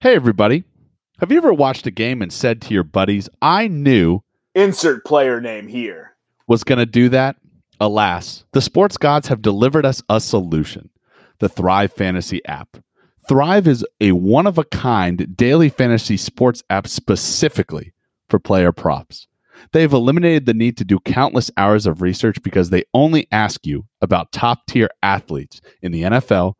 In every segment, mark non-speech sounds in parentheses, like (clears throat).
Hey, everybody. Have you ever watched a game and said to your buddies, I knew Insert player name here. was going to do that? Alas, the sports gods have delivered us a solution the Thrive Fantasy app. Thrive is a one of a kind daily fantasy sports app specifically for player props. They've eliminated the need to do countless hours of research because they only ask you about top tier athletes in the NFL,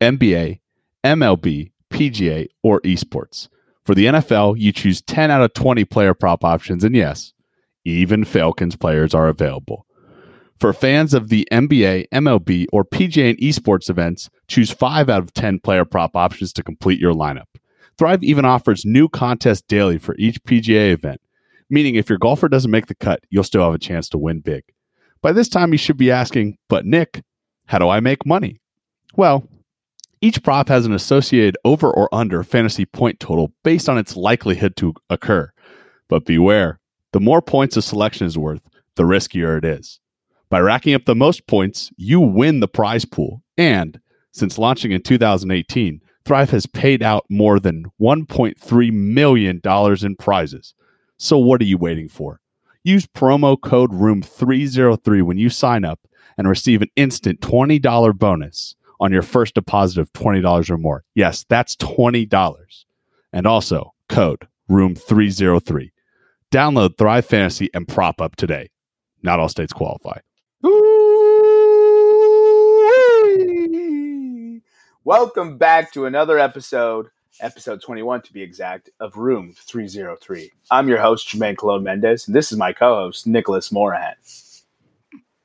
NBA, MLB, PGA, or esports. For the NFL, you choose 10 out of 20 player prop options, and yes, even Falcons players are available. For fans of the NBA, MLB, or PGA and esports events, choose 5 out of 10 player prop options to complete your lineup. Thrive even offers new contests daily for each PGA event, meaning if your golfer doesn't make the cut, you'll still have a chance to win big. By this time, you should be asking, but Nick, how do I make money? Well, each prop has an associated over or under fantasy point total based on its likelihood to occur. But beware, the more points a selection is worth, the riskier it is. By racking up the most points, you win the prize pool. And since launching in 2018, Thrive has paid out more than $1.3 million in prizes. So what are you waiting for? Use promo code ROOM303 when you sign up and receive an instant $20 bonus on your first deposit of $20 or more. Yes, that's $20. And also code ROOM303. Download Thrive Fantasy and prop up today. Not all states qualify. Ooh-wee. Welcome back to another episode, episode 21 to be exact, of Room 303. I'm your host, Jermaine Colon Mendez, and this is my co host, Nicholas Morahan.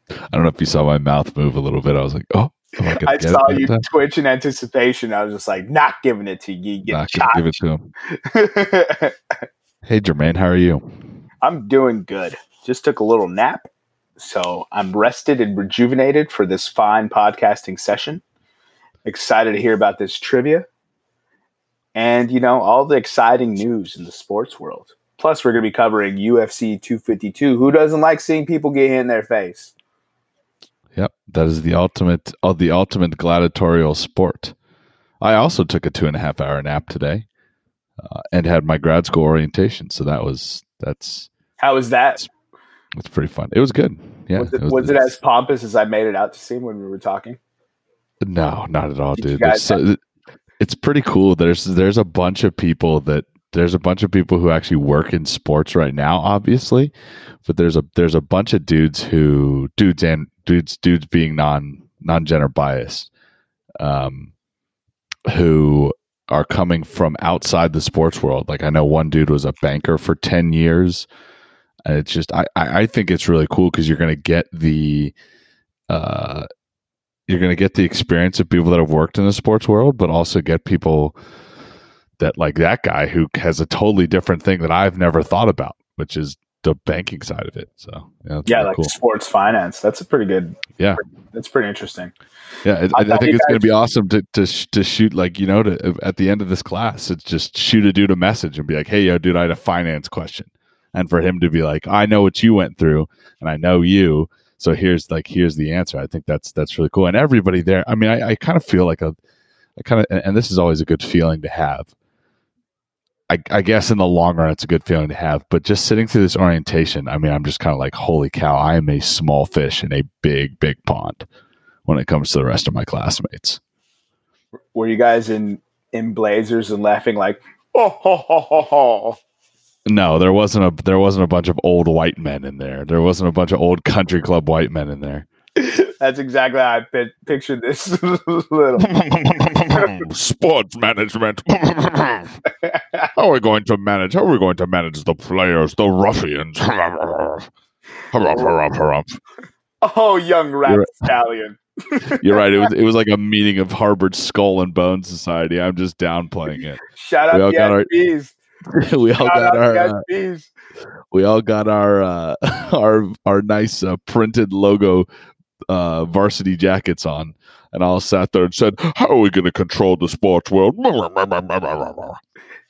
I don't know if you saw my mouth move a little bit. I was like, oh, am I, get saw you time? twitch in anticipation. I was just like, not giving it to you. you Not Get gonna give it to him. (laughs) Hey, Jermaine, how are you? I'm doing good. Just took a little nap. So I'm rested and rejuvenated for this fine podcasting session. Excited to hear about this trivia and, you know, all the exciting news in the sports world. Plus, we're going to be covering UFC 252. Who doesn't like seeing people get hit in their face? Yep, that is the ultimate, uh, the ultimate gladiatorial sport. I also took a two and a half hour nap today, uh, and had my grad school orientation. So that was that's How was that? it's pretty fun. It was good. Yeah, was it, was it as pompous as I made it out to seem when we were talking? No, not at all, Did dude. so, it's pretty cool. There's there's a bunch of people that there's a bunch of people who actually work in sports right now, obviously, but there's a there's a bunch of dudes who dudes and dudes dudes being non non gender biased, um, who are coming from outside the sports world. Like I know one dude was a banker for ten years. And it's just I I think it's really cool because you're gonna get the uh you're going to get the experience of people that have worked in the sports world, but also get people that like that guy who has a totally different thing that I've never thought about, which is the banking side of it. So yeah, that's Yeah, like cool. sports finance. That's a pretty good. Yeah. That's pretty interesting. Yeah, I, I I, think it's going to be awesome to to sh- to shoot like you know to at the end of this class, it's just shoot a dude a message and be like, "Hey, yo, dude, I had a finance question," and for him to be like, "I know what you went through, and I know you, so here's like here's the answer." I think that's that's really cool, and everybody there. I mean, I, I kind of feel like a, I kind of, and, and this is always a good feeling to have. I, I guess in the long run, it's a good feeling to have, but just sitting through this orientation, I mean, I'm just kind of like, holy cow, I am a small fish in a big, big pond when it comes to the rest of my classmates. Were you guys in in blazers and laughing like oh ho ho ho ho? No, there wasn't a there wasn't a bunch of old white men in there. There wasn't a bunch of old country club white men in there. (laughs) That's exactly how I pi- pictured this (laughs) little. (laughs) Sports management. (laughs) How are we going to manage? How are we going to manage the players, the ruffians? Oh, young rat You're- stallion. You're right. It was it was like a meeting of Harvard Skull and Bone Society. I'm just downplaying it. Shout out We all the got our- SBs. we all Shout got our uh, we all got our uh, our our nice uh, printed logo uh, varsity jackets on, and all sat there and said, "How are we going to control the sports world?" (laughs)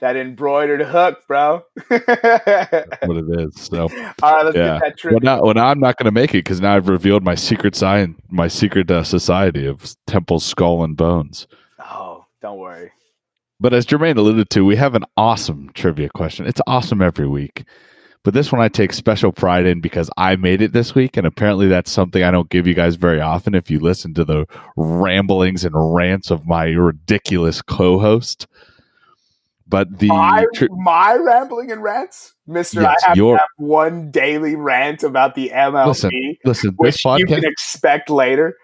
That embroidered hook, bro. what it is. So, (laughs) All right, let's Yeah. get that well, now, well, now I'm not going to make it because now I've revealed my secret sign, my secret uh, society of Temple Skull and Bones. Oh, don't worry. But as Jermaine alluded to, we have an awesome trivia question. It's awesome every week. But this one I take special pride in because I made it this week. And apparently that's something I don't give you guys very often if you listen to the ramblings and rants of my ridiculous co host. But the my, my rambling and rants, Mister, Yes, I have, your- have one daily rant about the MLB, listen, listen, which this you can expect later.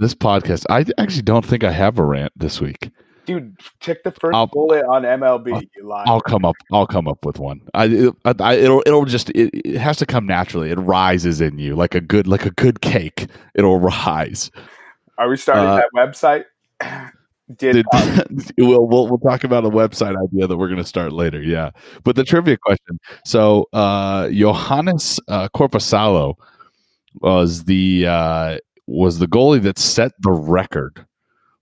this podcast, I actually don't think I have a rant this week. Dude, check the 1st I'll- bullet on MLB. I'll- you lie. I'll come up. I'll come up with one. I, I it'll it'll just it, it has to come naturally. It rises in you like a good like a good cake. It'll rise. Are we starting uh, that website? (clears throat) Did, Did, (laughs) we'll, we'll we'll talk about a website idea that we're going to start later. Yeah, but the trivia question. So uh, Johannes uh, Korpisalo was the uh, was the goalie that set the record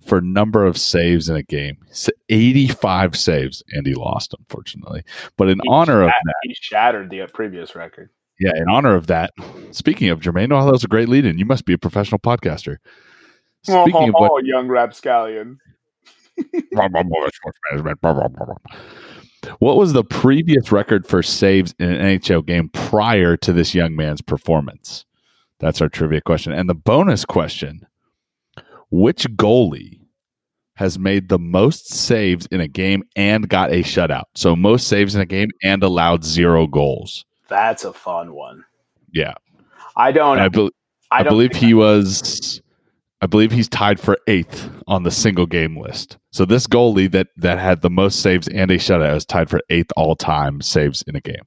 for number of saves in a game. Eighty five saves, and he lost unfortunately. But in He honor of that, he shattered the uh, previous record. yeah, in honor of that. Speaking of Jermaine, oh, that was a great lead in. You must be a professional podcaster. Speaking of what oh, young rapscallion. (laughs) What was the previous record for saves in an NHL game prior to this young man's performance? That's our trivia question. And the bonus question Which goalie has made the most saves in a game and got a shutout? So, most saves in a game and allowed zero goals. That's a fun one. Yeah. I don't. I, I, bel I don't believe think he was. I believe he's tied for eighth on the single game list. So this goalie that that had the most saves and a shutout is tied for eighth all time saves in a game.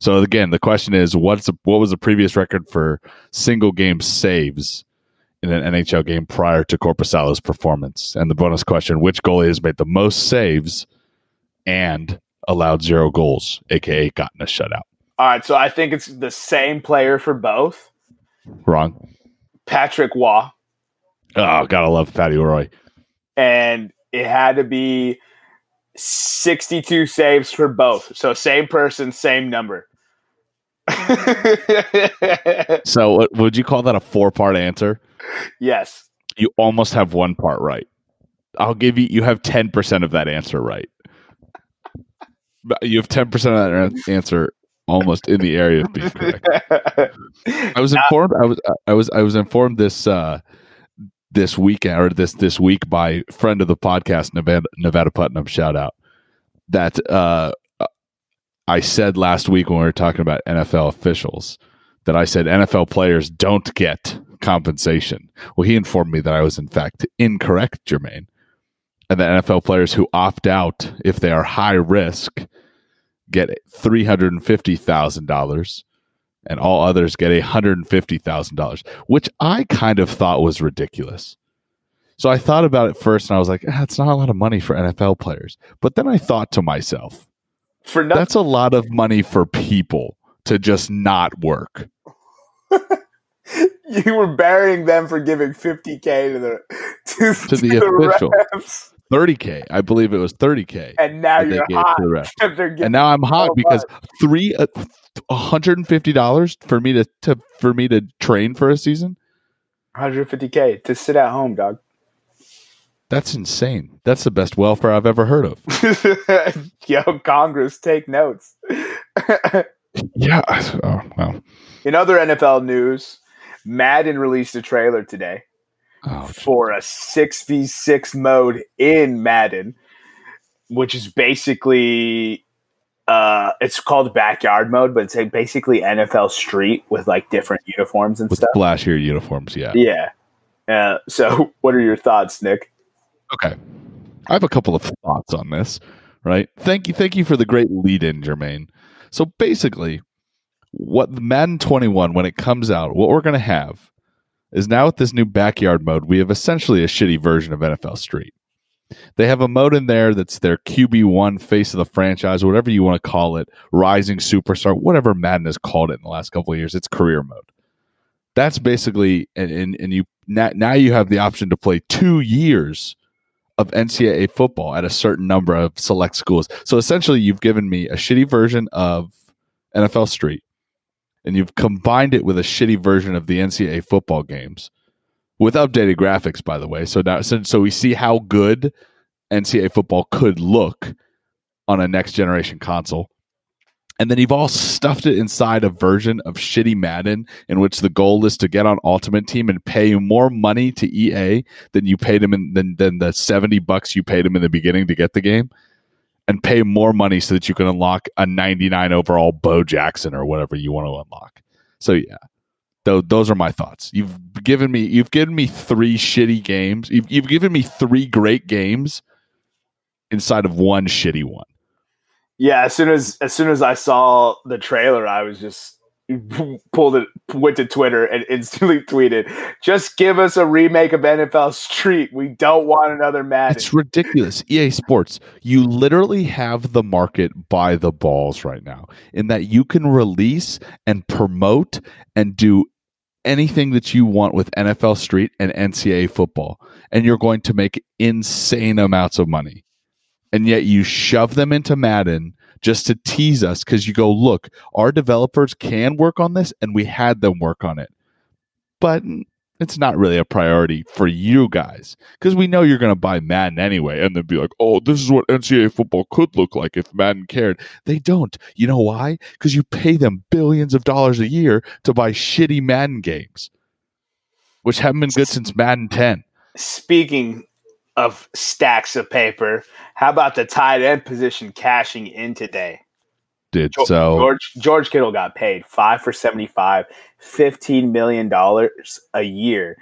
So again, the question is, what's the, what was the previous record for single game saves in an NHL game prior to Korpisalo's performance? And the bonus question: Which goalie has made the most saves and allowed zero goals, aka gotten a shutout? All right, so I think it's the same player for both. Wrong. Patrick Roy, Oh, gotta love Patty Roy. and it had to be 62 saves for both. So same person, same number. (laughs) So, uh, would you call that a four part answer? Yes. You almost have one part right. I'll give you. You have ten percent of that answer right. You have ten percent of that answer almost in the area of being correct. I was informed. I was. I was. I was informed this. uh this weekend or this this week by friend of the podcast Nevada, Nevada Putnam shout out that uh I said last week when we were talking about NFL officials that I said NFL players don't get compensation. Well, he informed me that I was in fact incorrect, Jermaine, and that NFL players who opt out if they are high risk get three hundred and fifty thousand dollars, and all others get a hundred and fifty thousand dollars, which I kind of thought was ridiculous. So I thought about it first, and I was like, ah, "It's not a lot of money for NFL players." But then I thought to myself, for nothing. "That's a lot of money for people to just not work." (laughs) (laughs) you were burying them for giving 50k to the to, To the official. refs. 30k, I believe it was 30k. and now you're hot. to the. (laughs) And now I'm hot so because three uh, hundred and fifty dollars for me to, to for me to train for a season. 150k to sit at home, dog. That's insane. That's the best welfare I've ever heard of. (laughs) Yo, Congress, take notes. Yeah. Oh, well. In other NFL news, Madden released a trailer today Oh, for a 6v6 mode in Madden, which is basically uh it's called backyard mode, but it's like basically NFL Street with like different uniforms and with stuff. flashier uniforms. Yeah. Yeah. Uh, so (laughs) what are your thoughts, Nick? Okay. I have a couple of thoughts on this. Right. Thank you. Thank you for the great lead in, Jermaine. So basically, what the Madden 21, when it comes out, what we're going to have is now with this new backyard mode, we have essentially a shitty version of NFL Street. They have a mode in there that's their QB1 face of the franchise, whatever you want to call it, rising superstar, whatever Madden has called it in the last couple of years. It's career mode. That's basically, and, and, and you now, now you have the option to play two years of NCAA football at a certain number of select schools. So essentially, you've given me a shitty version of NFL Street, and you've combined it with a shitty version of the NCAA football games with updated graphics, by the way. So now, so, we see how good NCAA football could look on a next generation console. And then you've all stuffed it inside a version of shitty Madden in which the goal is to get on Ultimate Team and pay more money to EA than you paid him in than, than the 70 bucks you paid him in the beginning to get the game. And pay more money so that you can unlock a 99 overall Bo Jackson or whatever you want to unlock. So yeah. Th- those are my thoughts. You've given me you've given me three shitty games. You've, you've given me three great games inside of one shitty one. Yeah, as soon as as soon as I saw the trailer, I was just (laughs) pulled it went to Twitter and instantly (laughs) tweeted, "Just give us a remake of NFL Street. We don't want another Madden." It's ridiculous. EA Sports, you literally have the market by the balls right now in that you can release and promote and do anything that you want with NFL Street and NCAA football and you're going to make insane amounts of money and yet you shove them into Madden just to tease us because you go, look, our developers can work on this and we had them work on it. But it's not really a priority for you guys because we know you're going to buy Madden anyway and then be like, oh, this is what NCAA football could look like if Madden cared. They don't. You know why? Because you pay them billions of dollars a year to buy shitty Madden games, which haven't been good since Madden 10. Speaking of stacks of paper. How about the tight end position cashing in today? Did so George George Kittle got paid five for 75, 15 million dollars a year.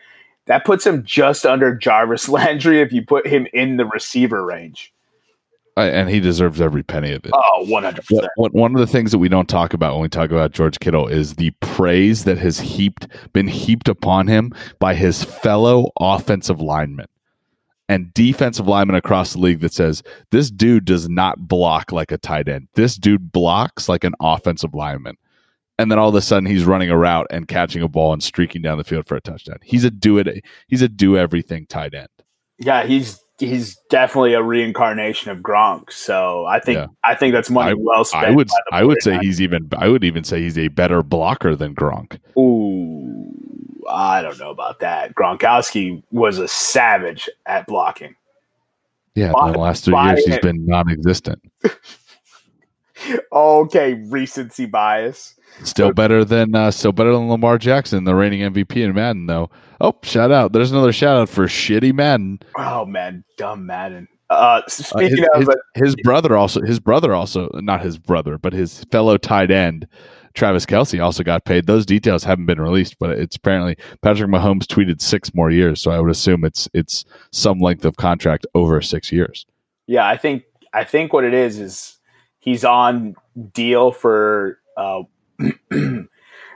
That puts him just under Jarvis (laughs) Landry if you put him in the receiver range. and he deserves every penny of it. Oh, 100%. One of the things that we don't talk about when we talk about George Kittle is the praise that has heaped been heaped upon him by his fellow offensive linemen and defensive linemen across the league that says this dude does not block like a tight end. This dude blocks like an offensive lineman. And then all of a sudden he's running a route and catching a ball and streaking down the field for a touchdown. He's a do it he's a do everything tight end. Yeah, he's he's definitely a reincarnation of Gronk. So I think yeah. I think that's money I, well spent. I would I would say he's even I would even say he's a better blocker than Gronk. Ooh. I don't know about that. Gronkowski was a savage at blocking. Yeah, by, the last three years he's been non-existent. (laughs) okay, recency bias. Still better than uh, still better than Lamar Jackson, the reigning MVP in Madden, though. Oh, shout out! There's another shout out for shitty Madden. Oh man, dumb Madden. Uh, speaking uh, his, of his, his brother, also his brother, also not his brother, but his fellow tight end Travis Kelce also got paid. Those details haven't been released, but it's apparently Patrick Mahomes tweeted six more years. So I would assume it's it's some length of contract over six years. Yeah, I think I think what it is is he's on deal for uh, (clears throat)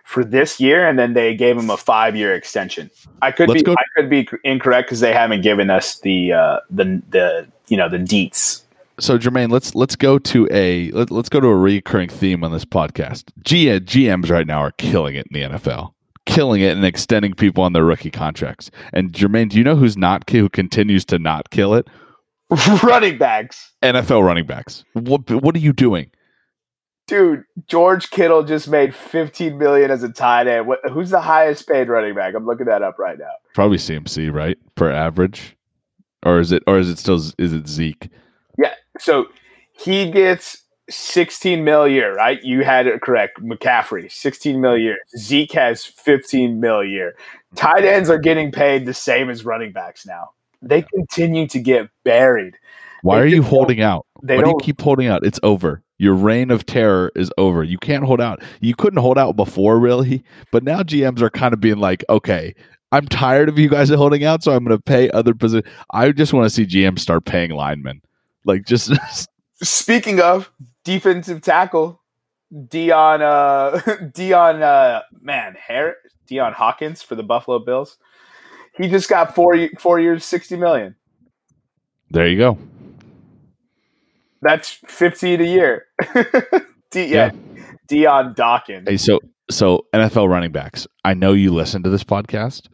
for this year, and then they gave him a five year extension. I could Let's be go- I could be incorrect because they haven't given us the uh, the the you know the deets so Jermaine, let's let's go to a let, us go to a recurring theme on this podcast. G, GMs right now are killing it in the NFL, killing it and extending people on their rookie contracts. And Jermaine, do you know who's not who continues to not kill it? (laughs) running backs. NFL running backs. What what are you doing? Dude, George Kittle just made 15 million as a tight end. What, who's the highest paid running back? I'm looking that up right now. Probably CMC, right? Per average. Or is it or is it still is it Zeke? So he gets 16 mil a year, right? You had it correct. McCaffrey, 16 mil a year. Zeke has 15 mil a year. Tight ends are getting paid the same as running backs now. They continue to get buried. Why they are you holding out? Why do you keep holding out? It's over. Your reign of terror is over. You can't hold out. You couldn't hold out before, really, but now GMs are kind of being like, okay, I'm tired of you guys holding out, so I'm going to pay other positions. I just want to see GMs start paying linemen. Like (laughs) just speaking of defensive tackle, Dion uh (laughs) Dion uh man, Harris, Dion Hawkins for the Buffalo Bills. He just got four four years, sixty million. There you go. That's fifteen a year. (laughs) D- yeah. yeah. Dion Dawkins. Hey, so so NFL running backs. I know you listen to this podcast.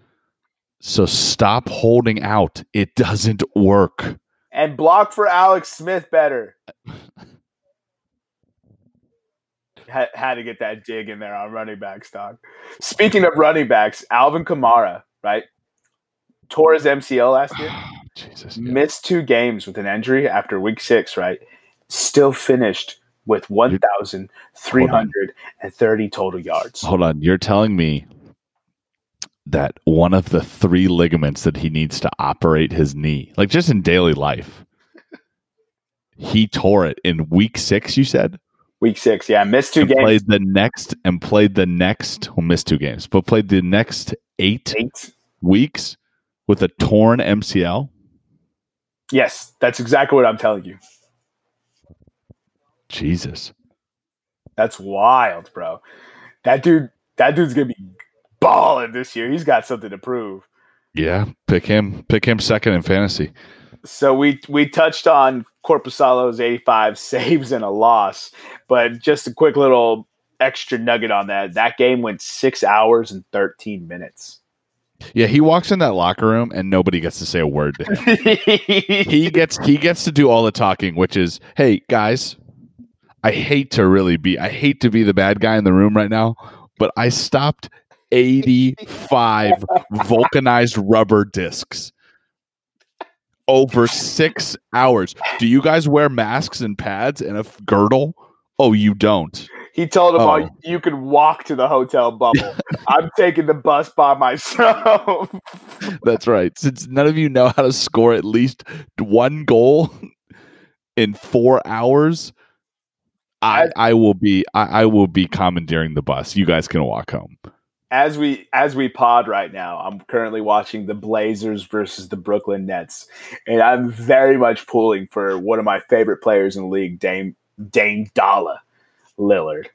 So stop holding out. It doesn't work and block for Alex Smith better. (laughs) had, had to get that dig in there on running back stock. Speaking of running backs, Alvin Kamara, right? Tore his MCL last year. (sighs) Jesus. yeah. missed two games with an injury after week six, right? Still finished with 1,330 total yards. Hold on. You're telling me that one of the three ligaments that he needs to operate his knee, like just in daily life, he tore it in week six, you said? Week six, yeah, missed two games. played the next and played the next well missed two games, but played the next eight Eight. weeks with a torn MCL. Yes, that's exactly what I'm telling you. Jesus. That's wild, bro. That dude, that dude's gonna be balling this year. He's got something to prove. Yeah. Pick him. Pick him second in fantasy. So we we touched on Korpisalo's 85 (laughs) saves and a loss, but just a quick little extra nugget on that. That game went six hours and 13 minutes. Yeah, he walks in that locker room and nobody gets to say a word to him. (laughs) he gets he gets to do all the talking, which is, hey guys, I hate to really be I hate to be the bad guy in the room right now, but I stopped 85 vulcanized rubber discs over six hours. Do you guys wear masks and pads and a f- girdle? Oh, you don't. He told him, Oh. oh. "You can walk to the hotel bubble. (laughs) I'm taking the bus by myself." (laughs) That's right. Since none of you know how to score at least one goal in four hours, I, I will be I, I will be commandeering the bus. You guys can walk home. As we as we pod right now, I'm currently watching the Blazers versus the Brooklyn Nets, and I'm very much pulling for one of my favorite players in the league, Dame Dame Dolla Lillard,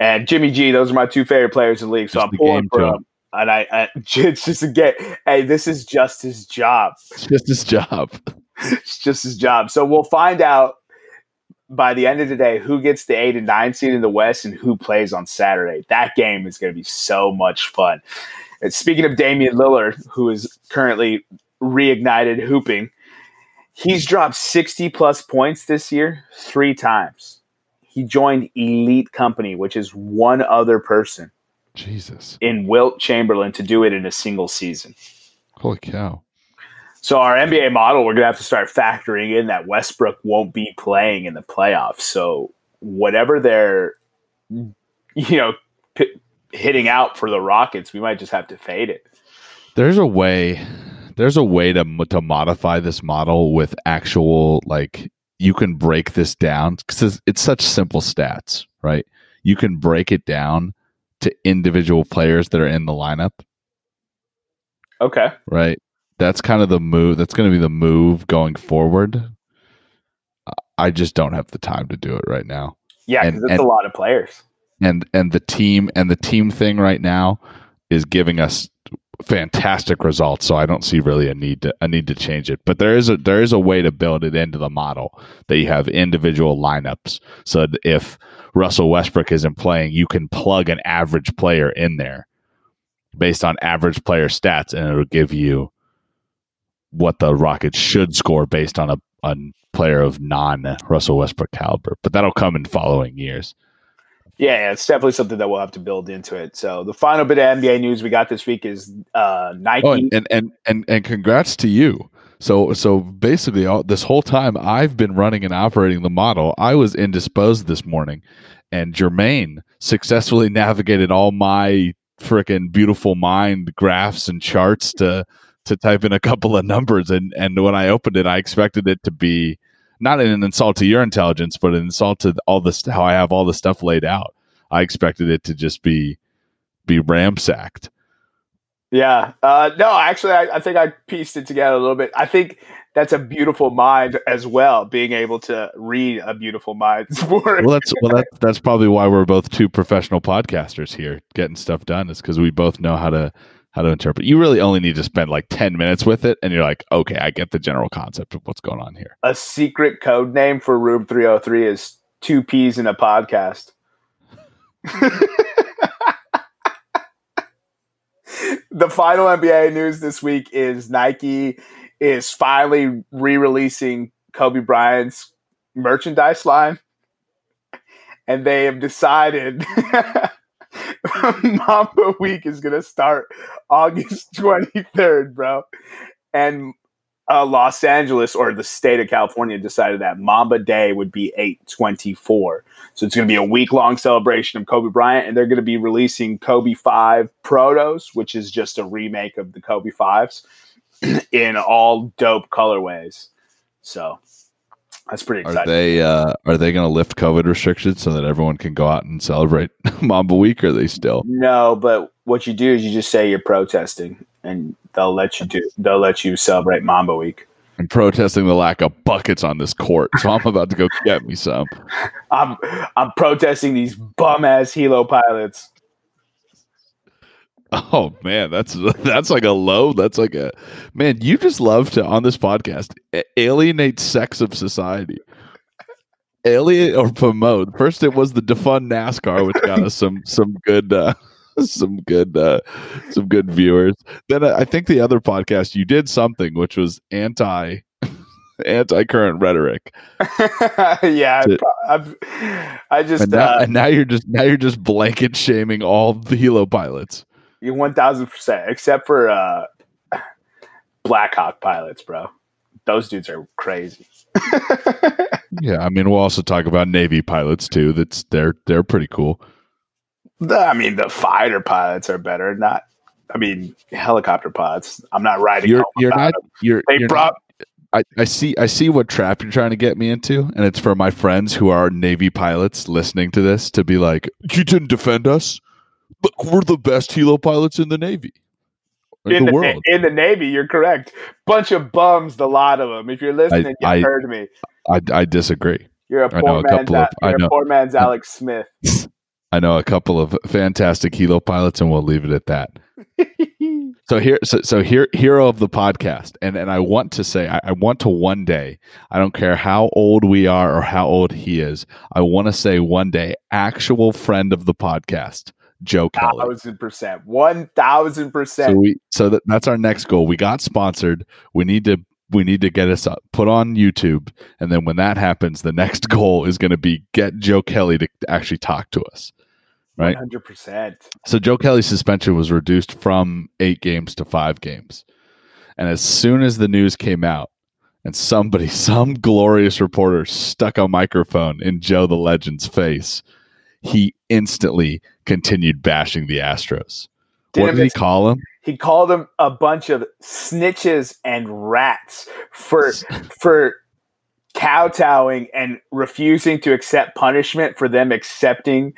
and Jimmy G. Those are my two favorite players in the league, so Just I'm pulling for them. And I, I (laughs) it's just a get. Hey, this is just his job. It's just his job. (laughs) It's just his job. So we'll find out by the end of the day who gets the eight and nine seed in the West and who plays on Saturday. That game is going to be so much fun. And speaking of Damian Lillard, who is currently reignited hooping, he's dropped 60 plus points this year three times. He joined Elite Company, which is one other person Jesus. in Wilt Chamberlain to do it in a single season. Holy cow. So our NBA model, we're gonna have to start factoring in that Westbrook won't be playing in the playoffs. So whatever they're, you know, p- hitting out for the Rockets, we might just have to fade it. There's a way there's a way to to modify this model with actual like you can break this down because it's such simple stats, right? You can break it down to individual players that are in the lineup Okay. right? That's kind of the move. That's going to be the move going forward. I- just don't have the time to do it right now. Yeah, because it's and- a lot of players. And and the team and the team thing right now is giving us fantastic results. So I don't see really a need to a need to change it. But there is a there is a way to build it into the model that you have individual lineups. So if Russell Westbrook isn't playing, you can plug an average player in there based on average player stats, and it'll give you what the Rockets should score based on a, a player of non Russell Westbrook caliber. But that'll come in following years. Yeah, yeah, it's definitely something that we'll have to build into it. So the final bit of NBA news we got this week is uh, Nike. Oh, and, and and and and congrats to you. So so basically, all, this whole time I've been running and operating the model. I was indisposed this morning, and Jermaine successfully (laughs) navigated all my freaking beautiful mind graphs and charts to to type in a couple of numbers. And and when I opened it, I expected it to be not an insult to your intelligence, but an insult to all this how I have all the stuff laid out. I expected it to just be be ramsacked. Yeah. Uh, no, actually, I, I think I pieced it together a little bit. I think that's a beautiful mind as well, being able to read a beautiful mind's (laughs) work. well that's well that, that's probably why we're both two professional podcasters here getting stuff done is because we both know how to how to interpret you really only need to spend like 10 minutes with it and you're like okay i get the general concept of what's going on here A secret code name for Room 303 is two peas in a podcast. (laughs) the final NBA news this week is Nike is finally re-releasing Kobe Bryant's merchandise line, and they have decided (laughs) (laughs) Mamba Week is to start August (laughs) twenty third, bro. And uh, Los Angeles or the state of California decided that Mamba Day would be 824. So it's going to be a week long celebration of Kobe Bryant, and they're going to be releasing Kobe 5 Protros, which is just a remake of the Kobe 5s (clears throat) in all dope colorways. So that's pretty Are they uh, are they going to lift COVID restrictions so that everyone can go out and celebrate (laughs) Mamba Week? Or are they still? no, but what you do is you just say you're protesting, and they'll let you do. They'll let you celebrate Mamba Week. I'm protesting the lack of buckets on this court, so I'm about to go get me some. (laughs) I'm I'm protesting these bum ass helo pilots. Oh man, that's (laughs) that's like a low. That's like a man. You just love to on this podcast alienate sex of society. Alienate or promote. First, it was the defund NASCAR, which got us some some good uh, (laughs) some good uh, some good viewers. Then I I think the other podcast you did something which was anti (laughs) anti current rhetoric, yeah, To- I'm, I just and now, uh, and now you're just now you're just blanket shaming all the helo pilots. You one thousand percent, except for uh, Blackhawk pilots, bro. Those dudes are crazy. (laughs) Yeah, I mean we'll also talk about Navy pilots too. That's they're they're pretty cool. The- I mean, the fighter pilots are better. Not, I mean, helicopter pilots. I'm not riding. You're you're not them. you're, They you're brought. I, I see I see what trap you're trying to get me into, and it's for my friends who are Navy pilots listening to this to be like, You didn't defend us. Look, we're the best helo pilots in the Navy. In, in the, the, world. in the Navy, you're correct. Bunch of bums, the lot of them. If you're listening, you I- heard me. I, I disagree. You're a I know poor a man's. couple of- I you're know- a poor man's Alex Smith. (laughs) I know a couple of fantastic helo pilots, and we'll leave it at that. (laughs) So here, so, so here, hero of the podcast, and and I want to say, I, I want to one day. I don't care how old we are or how old he is. I want to say one day, actual friend of the podcast, Joe Kelly. thousand percent, one thousand So percent. we, so that, that's our next goal. We got sponsored. We need to, we need to get us up, put on YouTube, and then when that happens, the next (laughs) goal is going to be get Joe Kelly to actually talk to us. Right. hundred percent. So Joe Kelly's suspension was reduced from eight games to five games. And as soon as the news came out, and somebody, (laughs) some glorious reporter stuck a microphone in Joe the Legend's face, he instantly continued bashing the Astros. what did he call him? He called them a bunch of snitches and rats for (laughs) for kowtowing and refusing to accept punishment for them accepting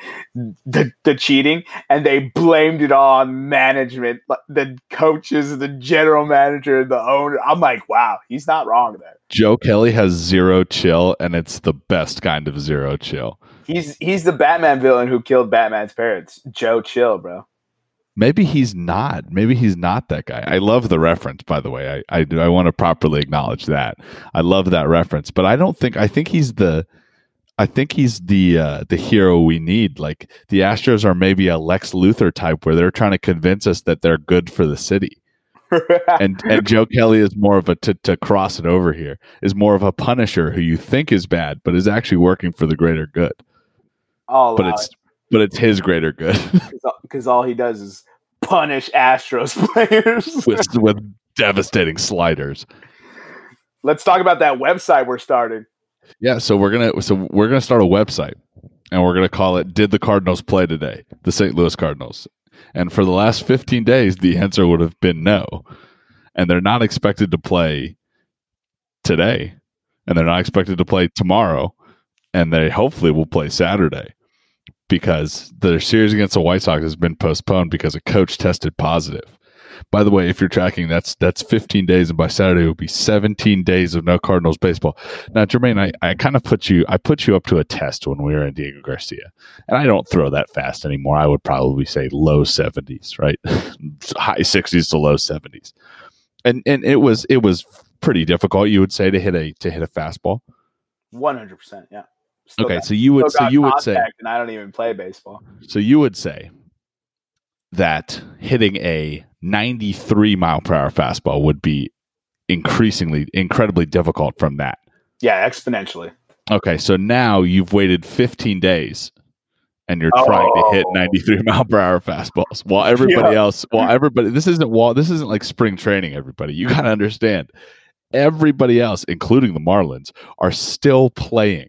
the, the cheating and they blamed it on management the coaches the general manager the owner i'm like wow he's not wrong there Joe Kelly has zero chill, and it's the best kind of zero chill. He's he's the batman villain who killed batman's parents joe chill bro Maybe he's not. Maybe he's not that guy. I love the reference, by the way. I I, do- I want to properly acknowledge that. I love that reference, but I don't think I think he's the I think he's the uh, the hero we need. Like the Astros are maybe a Lex Luthor type, where they're trying to convince us that they're good for the city, (laughs) and and Joe Kelly is more of a to to cross it over here is more of a Punisher who you think is bad, but is actually working for the greater good. All But it's but it's his greater good (laughs) because all he does is punish astros (laughs) players with with devastating sliders. let's talk about that website we're starting Yeah, so we're gonna so we're gonna start a website, and we're gonna call it "Did the Cardinals play today?" The St. Louis Cardinals. And for the last 15 days, the answer would have been no, and they're not expected to play today, and they're not expected to play tomorrow, and they hopefully will play Saturday because their series against the White Sox has been postponed because a coach tested positive. By the way, if you're tracking, that's that's 15 days, and by Saturday it will be 17 days of no Cardinals baseball. Now, Jermaine, I, I kind of put you I put you up to a test when we were in Diego Garcia, and I don't throw that fast anymore. I would probably say low 70s, right, (laughs) high 60s to low 70s, and and it was it was pretty difficult. You would say to hit a to hit a fastball. 100% yeah Still Okay, got- so you would so you would say and i don't even play baseball So you would say that hitting a 93 mile per hour fastball would be increasingly incredibly difficult from that. yeah exponentially Okay, so now you've waited 15 days and you're trying to hit Oh. 93 mile per hour fastballs while everybody Yeah. else while everybody this isn't while this isn't like spring training everybody. You got to understand everybody else, including the Marlins, are still playing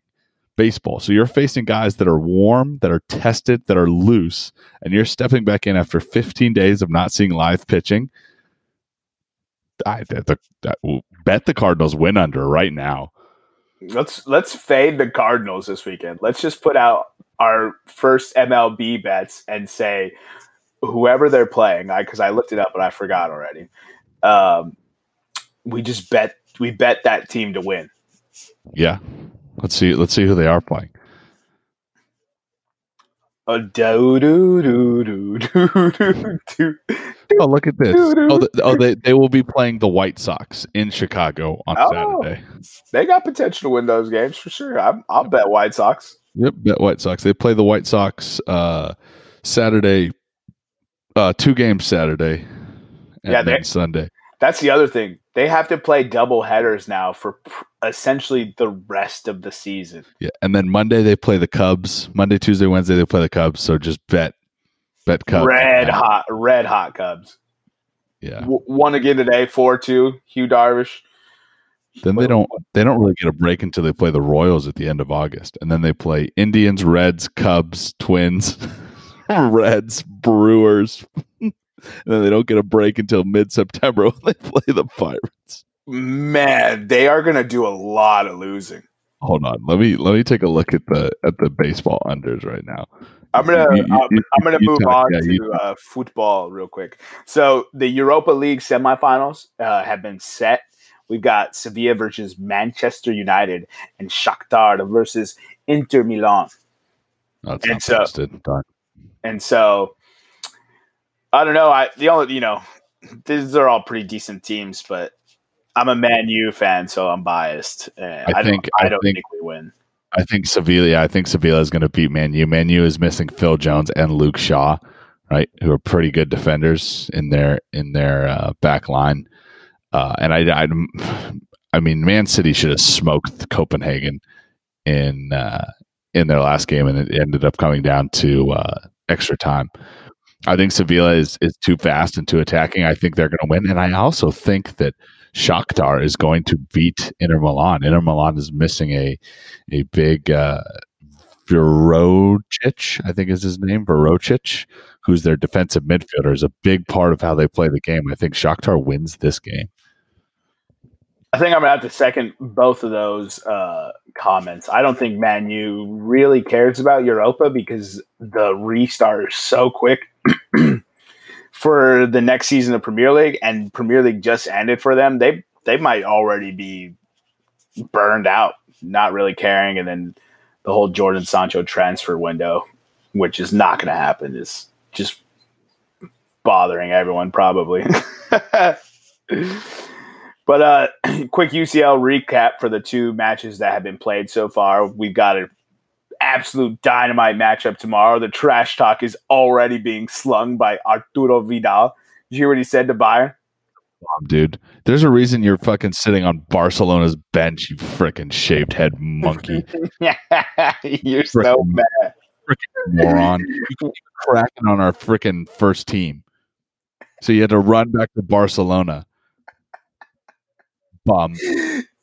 baseball. So you're facing guys that are warm, that are tested, that are loose, and you're stepping back in after 15 days of not seeing live pitching. I the, the, bet the Cardinals win under right now. Let's let's fade the Cardinals this weekend. Let's just put out our first MLB bets and say whoever they're playing. I because I looked it up but I forgot already. Um, we just bet we bet that team to win. Yeah, let's see. Let's see who they are playing. Oh, do, do, do. Oh, look at this. Oh, the, oh they, they will be playing the White Sox in Chicago on oh, Saturday. They got potential to win those games for sure. i will bet White Sox. Yep, bet White Sox. They play the White Sox uh, Saturday, uh, two games Saturday, and yeah, then Sunday. That's the other thing. They have to play double headers now for pr- essentially the rest of the season. Yeah, and then Monday they play the Cubs. Monday, Tuesday, Wednesday they play the Cubs. So just bet, bet Cubs. Red hot, red hot Cubs. Yeah, w- one again today, four two. Yu Darvish. Then they don't they don't really get a break until they play the Royals at the end of August, and then they play Indians, Reds, Cubs, Twins, (laughs) Reds, Brewers. (laughs) and then they don't get a break until mid September (laughs) when they play the Pirates. Man, they are going to do a lot of losing. Hold on, let me let me take a look at the at the baseball unders right now. I'm gonna you, you, I'm, I'm, gonna move talk, on yeah, to uh, football real quick. So the Europa League semifinals uh, have been set. We've got Sevilla versus Manchester United and Shakhtar versus Inter Milan. That's and so, and so I don't know. I the only you know these are all pretty decent teams, but I'm a Man U fan, so I'm biased. I, I, think don't, I, I don't think, think, we win. I think Sevilla. I think Sevilla is going to beat Man U. Man U is missing Phil Jones and Luke Shaw, right? Who are pretty good defenders in their in their uh, back line. Uh, and I, I, I mean, Man City should have smoked Copenhagen in uh, in their last game, and it ended up coming down to uh, extra time. I think Sevilla is is too fast and too attacking. I think they're going to win, and I also think that Shakhtar is going to beat Inter Milan. Inter Milan is missing a a big uh, I think is his name, Vrocic, who's their defensive midfielder, is a big part of how they play the game. I think Shakhtar wins this game. I think I'm gonna have to second both of those uh, comments. I don't think Man U really cares about Europa because the restart is so quick (clears throat) for the next season of Premier League, and Premier League just ended for them. They they might already be burned out, not really caring, and then the whole Jordan Sancho transfer window, which is not going to happen, is just bothering everyone probably. (laughs) But uh, (clears throat) quick UCL recap for the two matches that have been played so far. We've got an absolute dynamite matchup tomorrow. The trash talk is already being slung by Arturo Vidal. Did you hear what he said to Bayern? Dude, there's a reason you're fucking sitting on Barcelona's bench, you freaking shaved head monkey. (laughs) you're frickin', so mad. Freaking moron. You cracking on our freaking first team. So you had to run back to Barcelona bum.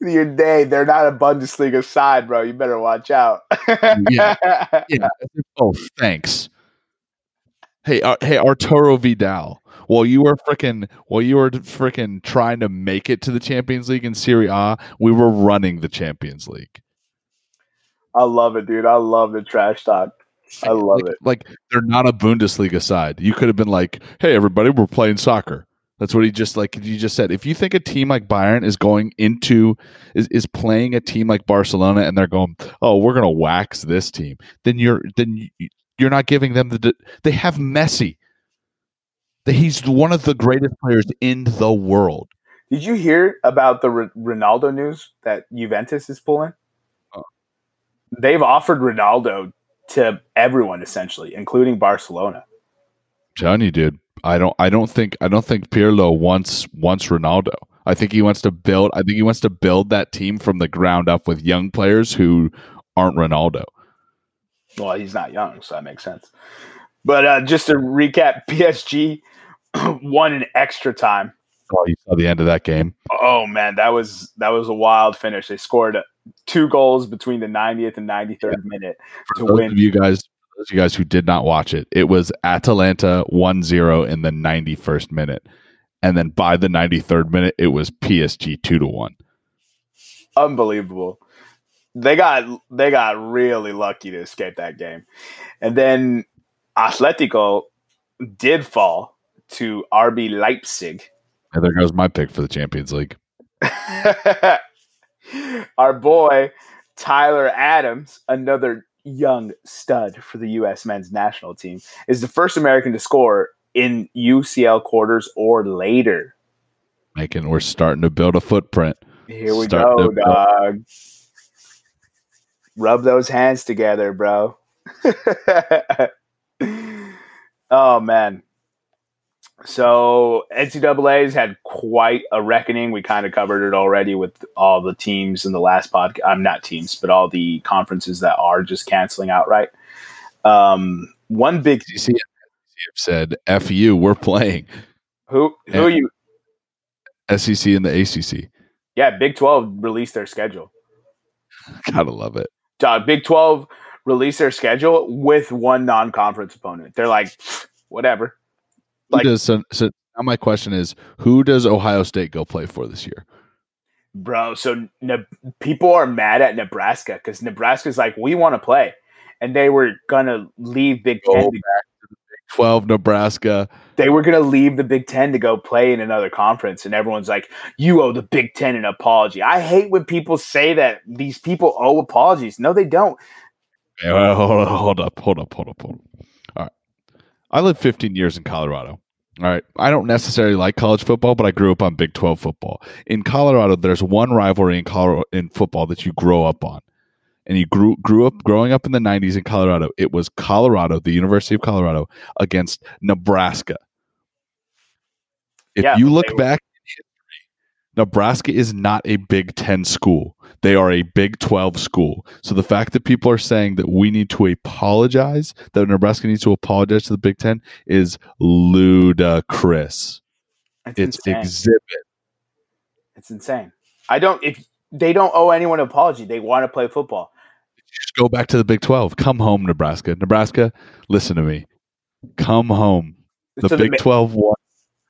Your day, they're not a Bundesliga side, bro. You better watch out. yeah, (laughs) yeah. Oh, thanks. Hey, uh, hey, Arturo Vidal. While you were freaking, while you were freaking trying to make it to the Champions League in Serie A, we were running the Champions League. I love it, dude. I love the trash talk. I love like, it. Like they're not a Bundesliga side. You could have been like, "Hey, everybody, we're playing soccer." That's what he just like you just said. If you think a team like Bayern is going into is, is playing a team like Barcelona and they're going, "Oh, we're going to wax this team." Then you're then you're not giving them the they have Messi. He's one of the greatest players in the world. Did you hear about the R- Ronaldo news that Juventus is pulling? Oh. They've offered Ronaldo to everyone essentially, including Barcelona. I'm telling you, dude. I don't I don't think I don't think Pirlo wants wants Ronaldo. I think he wants to build I think he wants to build that team from the ground up with young players who aren't Ronaldo. Well, he's not young, so that makes sense. But uh, just to recap, (laughs) PSG (clears throat) won in extra time Oh, you saw the end of that game. Oh man, that was that was a wild finish. They scored two goals between the 90th and 93rd yeah. minute to win. Of you guys, those of you guys who did not watch it, it was Atalanta 1-0 in the 91st minute. And then by the 93rd minute, it was PSG 2 to 1. Unbelievable. They got they got really lucky to escape that game. And then Atletico did fall to RB Leipzig. And there goes my pick for the Champions League. (laughs) Our boy Tyler Adams, another young stud for the U.S. men's national team, is the first American to score in UCL quarters or later. Making we're starting to build a footprint. Here we starting go, dog. Rub those hands together, bro. (laughs) oh man. So NCAA's had quite a reckoning. We kind of covered it already with all the teams in the last podcast. I'm not teams, but all the conferences that are just canceling outright. Um, one big SEC said, "F you, we're playing." Who who are you? SEC and the ACC. Yeah, Big Twelve released their schedule. (laughs) Gotta love it. Dog, Big Twelve released their schedule with one non-conference opponent. They're like, whatever. Like, does, so, so now my question is, who does Ohio State go play for this year? Bro, so ne- people are mad at Nebraska because Nebraska's like, we want to play, and they were gonna leave Big Ten. Big Twelve, Nebraska. They were gonna leave the Big Ten to go play in another conference, and everyone's like, "You owe the Big Ten an apology." I hate when people say that these people owe apologies. No, they don't. hold, up, hold up, hold up, hold up, hold up. I lived 15 years in Colorado. All right. I don't necessarily like college football, but I grew up on Big 12 football. In Colorado, there's one rivalry in Colorado in football that you grow up on. And you grew grew up growing up in the 90s in Colorado. It was Colorado, the University of Colorado against Nebraska. If yeah, you look back Nebraska is not a Big 10 school. They are a Big 12 school. So the fact that people are saying that we need to apologize, that Nebraska needs to apologize to the Big 10 is ludicrous. That's it's insane. exhibit. It's insane. I don't if they don't owe anyone an apology. They want to play football. Just go back to the Big 12. Come home, Nebraska. Nebraska, listen to me. Come home. The so Big the, 12 won.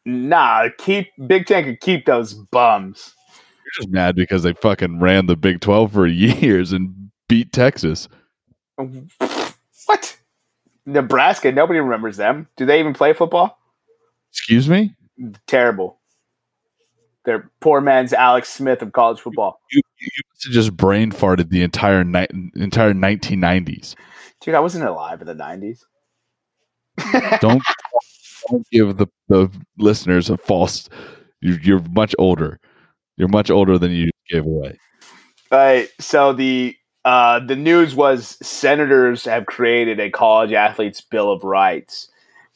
Nah, keep Big Ten can keep those bums. You're just mad because they fucking ran the Big 12 for (laughs) years and beat Texas. What? Nebraska, nobody remembers them. Do they even play football? Excuse me? Terrible. They're poor man's Alex Smith of college football. You, you, you just brain farted the entire entire 1990s. Dude, I wasn't alive in the 90s. don't, (laughs) don't give the, the listeners a false. You're, you're much older. You're much older than you gave away. Right. So the uh, the news was senators have created a college athletes bill of rights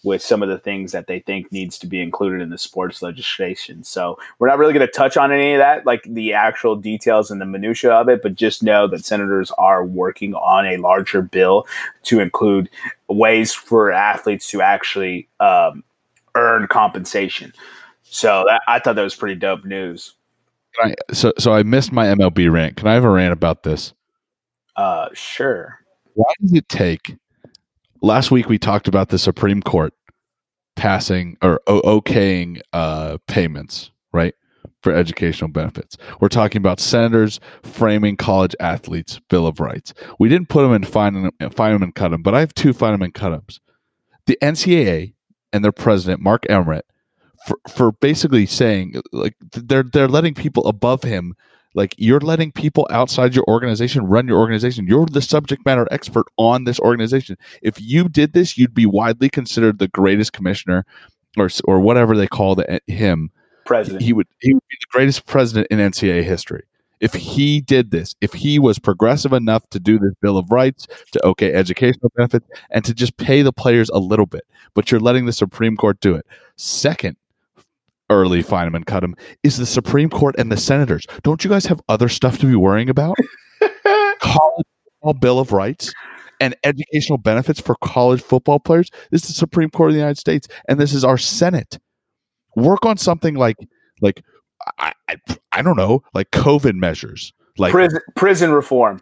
with some of the things that they think needs to be included in the sports legislation. So we're not really going to touch on any of that, like the actual details and the minutia of it, but just know that senators are working on a larger bill to include ways for athletes to actually um, earn compensation. So that, I thought that was pretty dope news. I, so so I missed my MLB rant. Can I have a rant about this? Uh, sure. Why does it take? Last week we talked about the Supreme Court passing or okaying uh, payments, right, for educational benefits. We're talking about senators framing college athletes' bill of rights. We didn't put them in fine, fine them and cut them, but I have two fine them and cut them. The NCAA and their president Mark Emmert for, for basically saying like they're they're letting people above him like you're letting people outside your organization run your organization. You're the subject matter expert on this organization. If you did this you'd be widely considered the greatest commissioner or or whatever they call the, him. President. He would he would be the greatest president in ncaa history. If he did this if he was progressive enough to do this bill of rights to okay educational benefits and to just pay the players a little bit but you're letting the supreme court do it. Second early Feynman cut him is the Supreme Court and the senators. Don't you guys have other stuff to be worrying about? (laughs) college football Bill of Rights and educational benefits for college football players. This is the Supreme Court of the United States, and this is our Senate. Work on something like like I, I, I don't know, like COVID measures, like prison prison reform.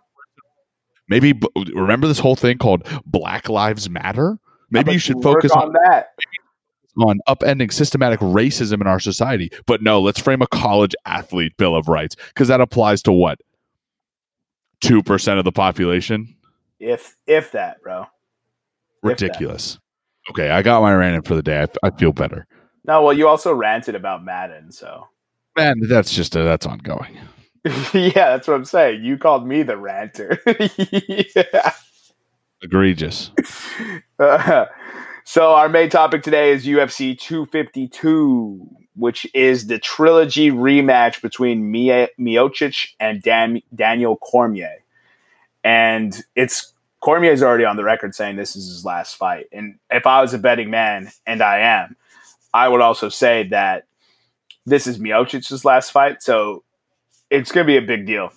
maybe remember this whole thing called Black Lives Matter. Maybe you should focus on, on that. On upending systematic racism in our society. But no, let's frame a college athlete bill of rights because that applies to what two percent of the population. If if that, bro. If that. Ridiculous. Okay, I got my rant in for the day. I feel better. No, well, you also ranted about Madden, so Man, that's just a, that's ongoing. (laughs) yeah, that's what I'm saying. You called me the ranter. (laughs) yeah. Egregious. (laughs) Uh, so our main topic today is UFC 252, which is the trilogy rematch between Miocic and Dan, Daniel Cormier. And it's Cormier's already on the record saying this is his last fight. And if I was a betting man, and I am, I would also say that this is Miocic's last fight. So it's going to be a big deal.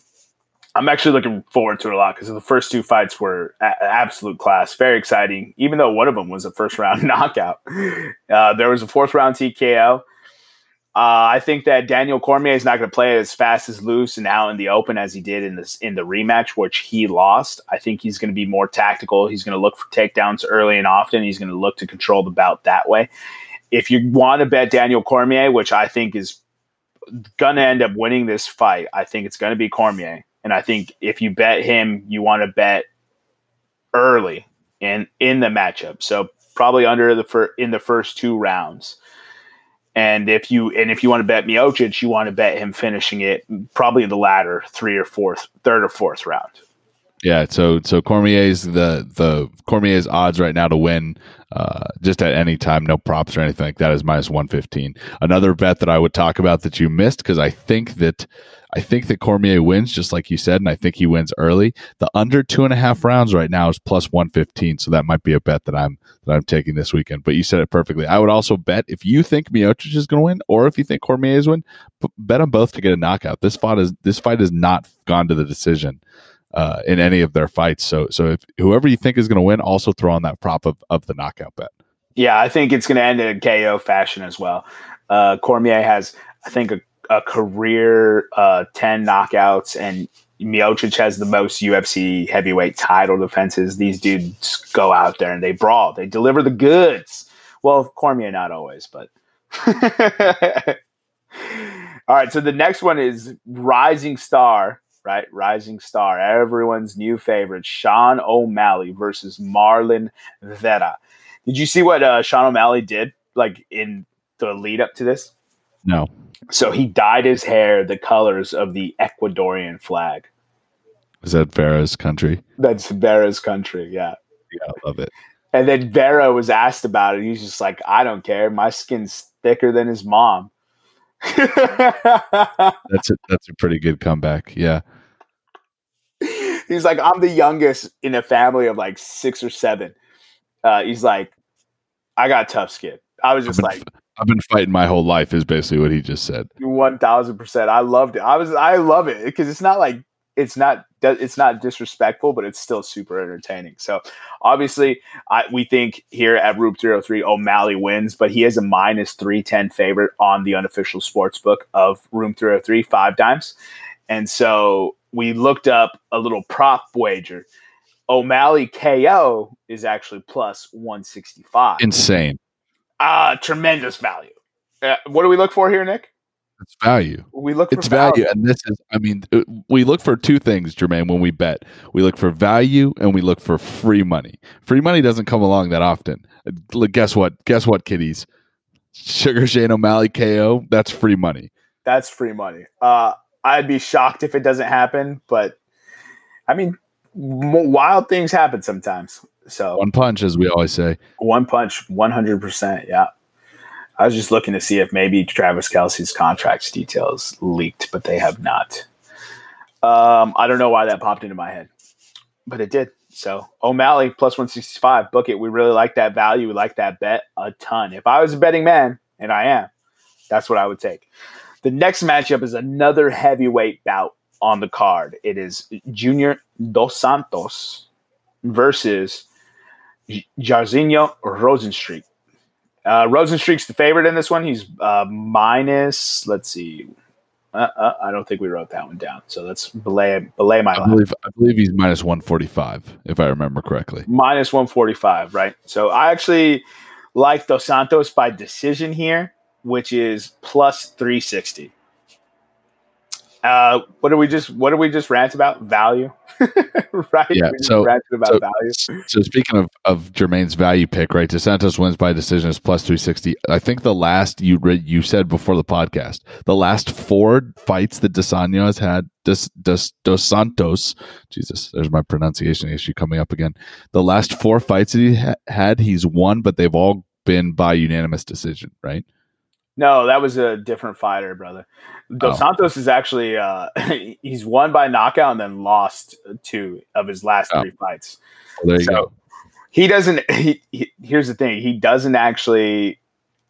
I'm actually looking forward to it a lot because the first two fights were a- absolute class, very exciting. Even though one of them was a first round (laughs) knockout, uh, there was a fourth round TKO. Uh, I think that Daniel Cormier is not going to play as fast as loose and out in the open as he did in this in the rematch, which he lost. I think he's going to be more tactical. He's going to look for takedowns early and often. He's going to look to control the bout that way. If you want to bet Daniel Cormier, which I think is going to end up winning this fight, I think it's going to be Cormier. And I think if you bet him, you want to bet early in in the matchup. So probably under the fir- in the first two rounds. And if you and if you want to bet Miocic, you want to bet him finishing it probably in the latter three or fourth, third or fourth round. Yeah, so so Cormier's the the Cormier's odds right now to win uh, just at any time, no props or anything like that is minus one fifteen. Another bet that I would talk about that you missed because I think that I think that Cormier wins just like you said, and I think he wins early. The under two and a half rounds right now is plus one fifteen, so that might be a bet that I'm that I'm taking this weekend. But you said it perfectly. I would also bet if you think Miocic is going to win, or if you think Cormier is win, bet on both to get a knockout. This fight is this fight has not gone to the decision uh, in any of their fights. So so if whoever you think is going to win, also throw on that prop of, of the knockout bet. Yeah, I think it's going to end in a KO fashion as well. Uh, Cormier has, I think, a, a career uh, 10 knockouts, and Miocic has the most UFC heavyweight title defenses. These dudes go out there and they brawl, they deliver the goods. Well, Cormier, not always, but. (laughs) All right, so the next one is Rising Star, right? Rising Star, everyone's new favorite, Sean O'Malley versus Marlon Vera. Did you see what uh, Sean O'Malley did, like in the lead up to this? No, So he dyed his hair the colors of the Ecuadorian flag. is that Vera's country? That's Vera's country, yeah. Yeah, I love it. And then Vera was asked about it. He's just like, I don't care. My skin's thicker than his mom. (laughs) That's a that's a pretty good comeback. Yeah, he's like, I'm the youngest in a family of like six or seven. Uh, he's like, I got tough skin. I was just been, like, I've been fighting my whole life. Is basically what he just said. one thousand percent. I loved it. I was, I love it because it's not like it's not, it's not disrespectful, but it's still super entertaining. So obviously, I, we think here at Room 303, O'Malley wins, but he is a minus three ten favorite on the unofficial sports book of Room 303 five times, and so we looked up a little prop wager. O'Malley KO is actually plus 165. Insane. Ah, tremendous value. Uh, what do we look for here, Nick? It's value. We look for It's value, and this is. I mean, uh, we look for two things, Jermaine. When we bet, we look for value and we look for free money. Free money doesn't come along that often. Uh, Guess what? Guess what, kiddies? Sugar Shane O'Malley KO. That's free money. That's free money. Uh, I'd be shocked if it doesn't happen, but I mean, wild things happen sometimes. So One punch, as we always say. one punch, one hundred percent. Yeah. I was just looking to see if maybe Travis Kelce's contracts details leaked, but they have not. Um, I don't know why that popped into my head, but it did. So O'Malley plus one sixty five. Book it. We really like that value. We like that bet a ton. If I was a betting man, and I am, that's what I would take. The next matchup is another heavyweight bout on the card. It is Junior Dos Santos versus J- Jairzinho Rozenstruik. Uh, Rozenstruik's the favorite in this one. He's uh, minus. Let's see. Uh, uh, I don't think we wrote that one down. So let's belay belay my. I believe I believe he's minus one forty five, if I remember correctly. Minus one forty five, right? So I actually like Dos Santos by decision here, which is plus three sixty. Uh, what do we just what did we just rant about? Value, (laughs) right? Yeah. We So, about so, value. so speaking of, of Jermaine's value pick, right? DeSantos wins by decision is plus three sixty. I think the last you read you said before the podcast, the last four fights that Desanya has had, Dos, Dos, Dos Santos, Jesus, there's my pronunciation issue coming up again. The last four fights that he ha- had, he's won, but they've all been by unanimous decision, right? No, that was a different fighter, brother. Dos Oh. Santos is actually uh, (laughs) he's won by knockout and then lost two of his last Oh. three fights. Well, there you So, go. He doesn't. (laughs) He, he, here's the thing: he doesn't actually.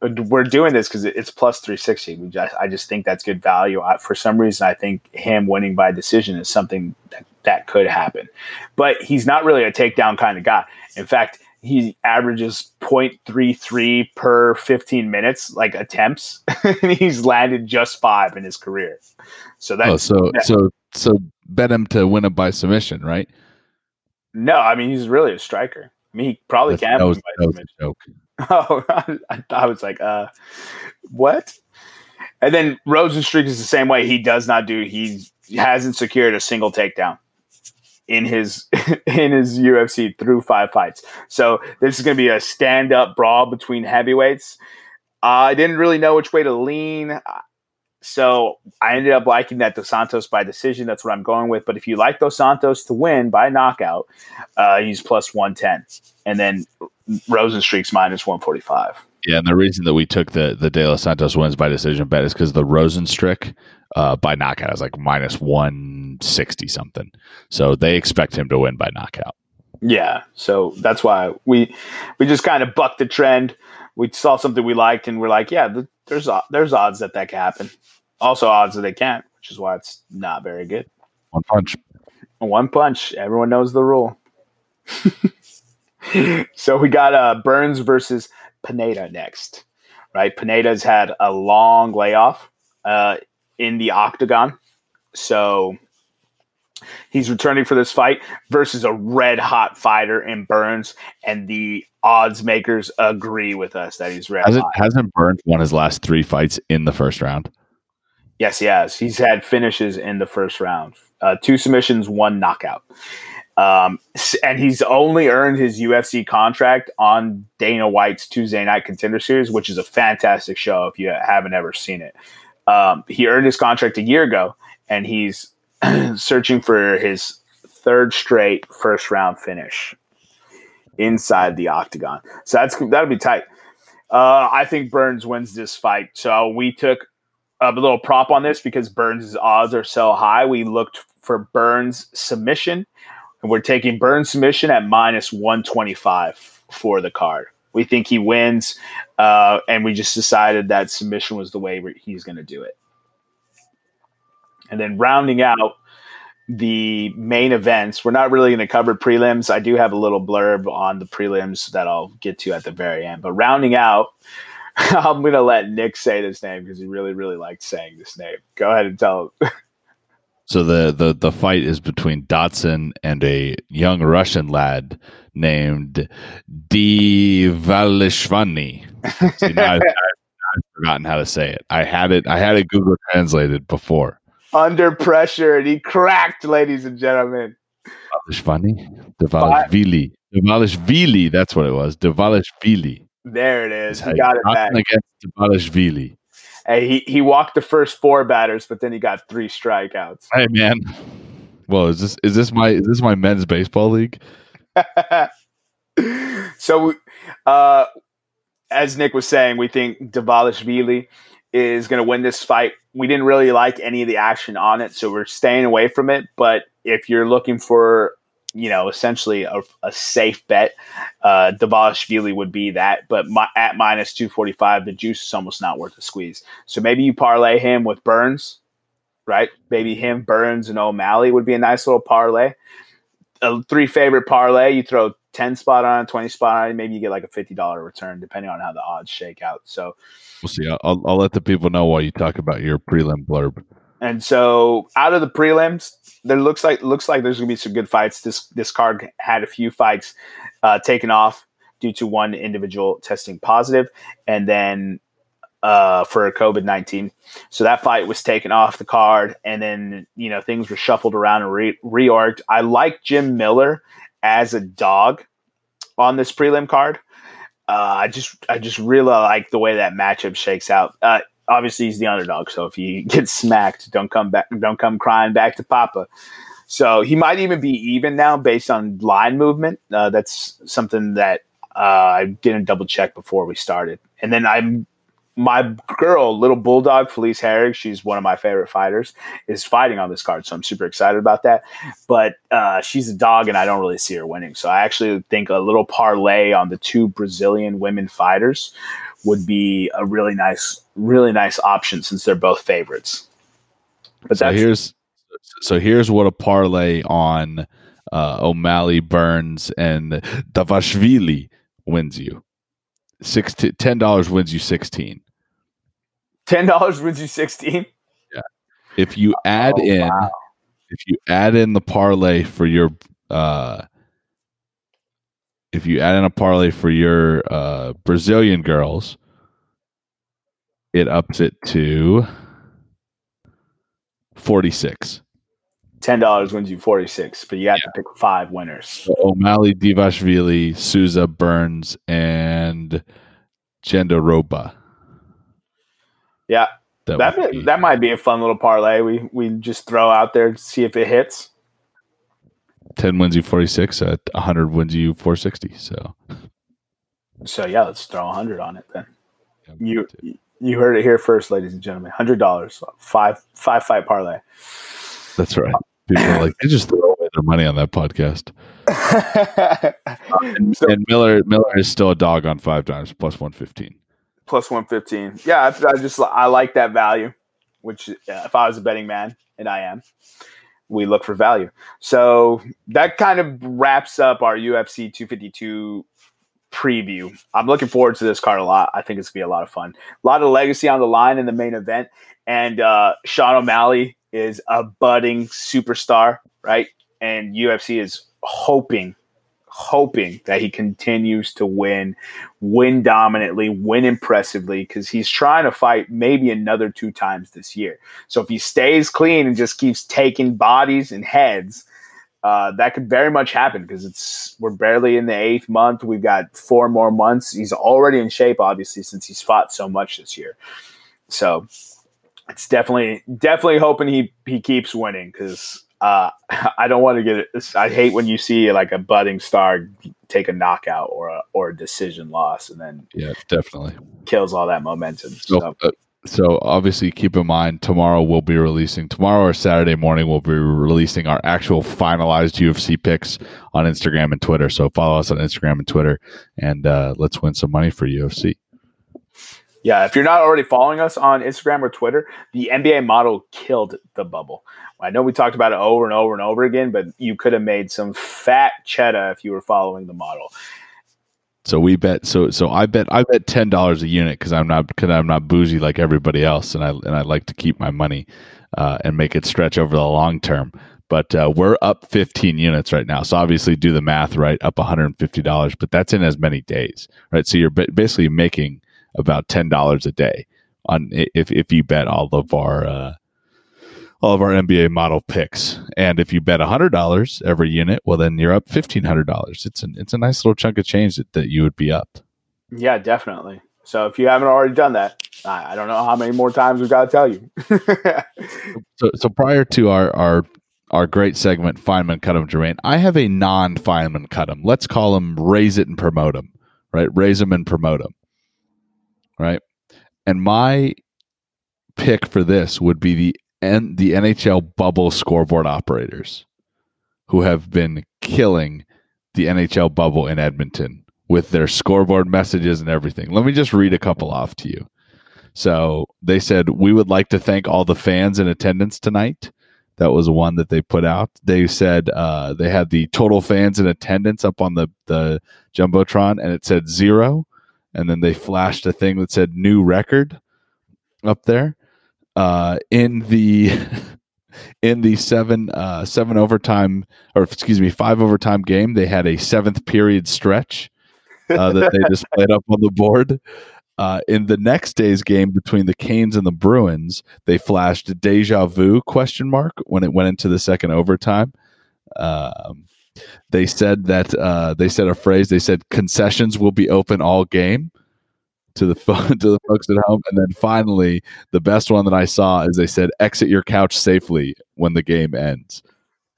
We're doing this because it's plus three sixty. We just, I just think that's good value. I, for some reason, I think him winning by decision is something that, that could happen. But he's not really a takedown kind of guy. In fact, he averages 0.33 per 15 minutes, like attempts, (laughs) and he's landed just five in his career. So that's Oh, so so so bet him to win it by submission, right? no. I mean, he's really a striker. I mean, he probably That's- can that was, by that was a joke. (laughs) Oh, I, I was like, uh, what? And then Rozenstruik is the same way. He does not do. He hasn't secured a single takedown in his (laughs) in his UFC through five fights. So this is going to be a stand up brawl between heavyweights. I didn't really know which way to lean. So I ended up liking that Dos Santos by decision. That's what I'm going with. But if you like Dos Santos to win by knockout, uh, he's plus 110. And then Rozenstruik's minus 145. Yeah, and the reason that we took the the De Los Santos wins by decision bet is because the Rozenstruik uh, by knockout is like minus one sixty something. So they expect him to win by knockout. Yeah, so that's why we we just kind of bucked the trend. We saw something we liked, and we're like, yeah, th- there's there's odds that that can happen. Also, odds that they can't, which is why it's not very good. One punch. One punch, everyone knows the rule. (laughs) so we got uh, Burns versus Pineda next, right? Pineda's had a long layoff uh, in the octagon, so he's returning for this fight versus a red hot fighter in Burns, and the odds makers agree with us that he's red Hasn't hot. hasn't Burns won his last three fights in the first round? Yes, he has. He's had finishes in the first round, uh, two submissions, one knockout. Um, and he's only earned his UFC contract on Dana White's Tuesday Night Contender Series, which is a fantastic show if you haven't ever seen it. Um, he earned his contract a year ago, and he's (clears throat) searching for his third straight first round finish inside the octagon. So that's that'll be tight. Uh, I think Burns wins this fight. So we took a little prop on this because Burns' odds are so high. We looked for Burns submission, and we're taking Burns submission at minus 125 for the card. We think he wins, uh, and we just decided that submission was the way he's going to do it. And then rounding out the main events, we're not really going to cover prelims. I do have a little blurb on the prelims that I'll get to at the very end. But rounding out, (laughs) I'm going to let Nick say this name because he really, really liked saying this name. Go ahead and tell him. (laughs) So the the the fight is between Dodson and a young Russian lad named D Valishvani. See, now I've, (laughs) I've forgotten how to say it. I had it. I had it Google translated before. Under pressure, and he cracked, ladies and gentlemen. Valishvani, Dvalishvili, Dvalishvili. That's what it was. Dvalishvili. There it is. He got it back. Against Dvalishvili. Hey, he, he walked the first four batters, but then he got three strikeouts. Hey man. Well, is this is this my is this my men's baseball league? (laughs) so, uh, as Nick was saying, we think Dvalishvili is going to win this fight. We didn't really like any of the action on it, so we're staying away from it. But if you're looking for, you know, essentially a, a safe bet, uh, Dvalishvili would be that. But my, at minus 245, the juice is almost not worth the squeeze. So maybe you parlay him with Burns, right? Maybe him, Burns, and O'Malley would be a nice little parlay. A three favorite parlay, you throw 10 spot on, 20 spot on, maybe you get like a $50 return depending on how the odds shake out. So we'll see. I'll, I'll let the people know while you talk about your prelim blurb. And so out of the prelims, there looks like looks like there's gonna be some good fights. This this card had a few fights uh, taken off due to one individual testing positive, and then uh, for COVID nineteen. So that fight was taken off the card, and then you know things were shuffled around and re- reorged. I like Jim Miller as a dog on this prelim card. Uh, I just I just really like the way that matchup shakes out. Uh, obviously, he's the underdog, so if he (laughs) gets smacked, don't come back, don't come crying back to Papa. So he might even be even now based on line movement. Uh, that's something that uh, I didn't double check before we started. And then I'm my girl, little bulldog Felice Herrig, she's one of my favorite fighters, is fighting on this card, so I'm super excited about that. But uh, she's a dog, and I don't really see her winning. So I actually think a little parlay on the two Brazilian women fighters would be a really nice, really nice option since they're both favorites. But so here's so here's what a parlay on uh, O'Malley, Burns, and Davashvili wins you. Six ten dollars wins you sixteen. Ten dollars wins you sixteen. Yeah. If you add oh, in, wow. if you add in the parlay for your, uh, if you add in a parlay for your uh, Brazilian girls, it ups it to forty six. Ten dollars wins you forty six, but you have yeah. to pick five winners. So O'Malley, Divashvili, Souza, Burns, and Jandiroba. Yeah, that that, be, that might be a fun little parlay. We we just throw out there to see if it hits. Ten wins you forty six. At hundred wins you four sixty. So. So yeah, let's throw hundred on it then. Yeah, you you heard it here first, ladies and gentlemen. Hundred dollars, five five fight parlay. That's right. People are like they just throw away their money on that podcast. (laughs) and, so, and Miller Miller is still a dog on five times plus one fifteen plus 115. Yeah, I, I just I like that value, which uh, if I was a betting man, and I am, we look for value. So that kind of wraps up our UFC 252 preview. I'm looking forward to this card a lot. I think it's gonna be a lot of fun. A lot of legacy on the line in the main event, and uh, Sean O'Malley is a budding superstar, right? And UFC is hoping hoping that he continues to win, win dominantly, win impressively, because he's trying to fight maybe another two times this year. So if he stays clean and just keeps taking bodies and heads, uh, that could very much happen because it's we're barely in the eighth month. We've got four more months. He's already in shape, obviously, since he's fought so much this year. So it's definitely definitely hoping he he keeps winning because uh, (laughs) I don't want to get it. I hate when you see like a budding star take a knockout or a or a decision loss, and then yeah, definitely kills all that momentum. So, so. Uh, so obviously, keep in mind tomorrow we'll be releasing tomorrow or Saturday morning we'll be releasing our actual finalized UFC picks on Instagram and Twitter. So follow us on Instagram and Twitter, and uh, let's win some money for UFC. Yeah, if you're not already following us on Instagram or Twitter, the NBA model killed the bubble. I know we talked about it over and over and over again, but you could have made some fat cheddar if you were following the model. So we bet. So so I bet I bet ten dollars a unit because I'm not because I'm not bougie like everybody else, and I and I like to keep my money uh, and make it stretch over the long term. But uh, we're up 15 units right now. So obviously, do the math right, up 150 dollars. But that's in as many days, right? So you're basically making about ten dollars a day on if if you bet all of our uh, all of our NBA model picks. And if you bet hundred dollars every unit, well, then you're up fifteen hundred dollars. It's an it's a nice little chunk of change that, that you would be up. Yeah, definitely. So if you haven't already done that, I, I don't know how many more times we've got to tell you. (laughs) so, so prior to our our our great segment, Feynman cut him, Jermaine. I have a non Feynman cut him. Let's call him raise it and promote him. Right, raise him and promote him right? And my pick for this would be the N- the NHL bubble scoreboard operators who have been killing the NHL bubble in Edmonton with their scoreboard messages and everything. Let me just read a couple off to you. So they said, We would like to thank all the fans in attendance tonight. That was one that they put out. They said uh, they had the total fans in attendance up on the the jumbotron, and it said zero. And then they flashed a thing that said new record up there. Uh, in the (laughs) in the seven uh, seven overtime or excuse me five overtime game, they had a seventh period stretch uh, that they (laughs) displayed up on the board. Uh, in the next day's game between the Canes and the Bruins, they flashed a "deja vu?" question mark when it went into the second overtime. Um, they said that uh, they said a phrase. They said concessions will be open all game to the (laughs) to the folks at home, and then finally, the best one that I saw is they said exit your couch safely when the game ends. (laughs)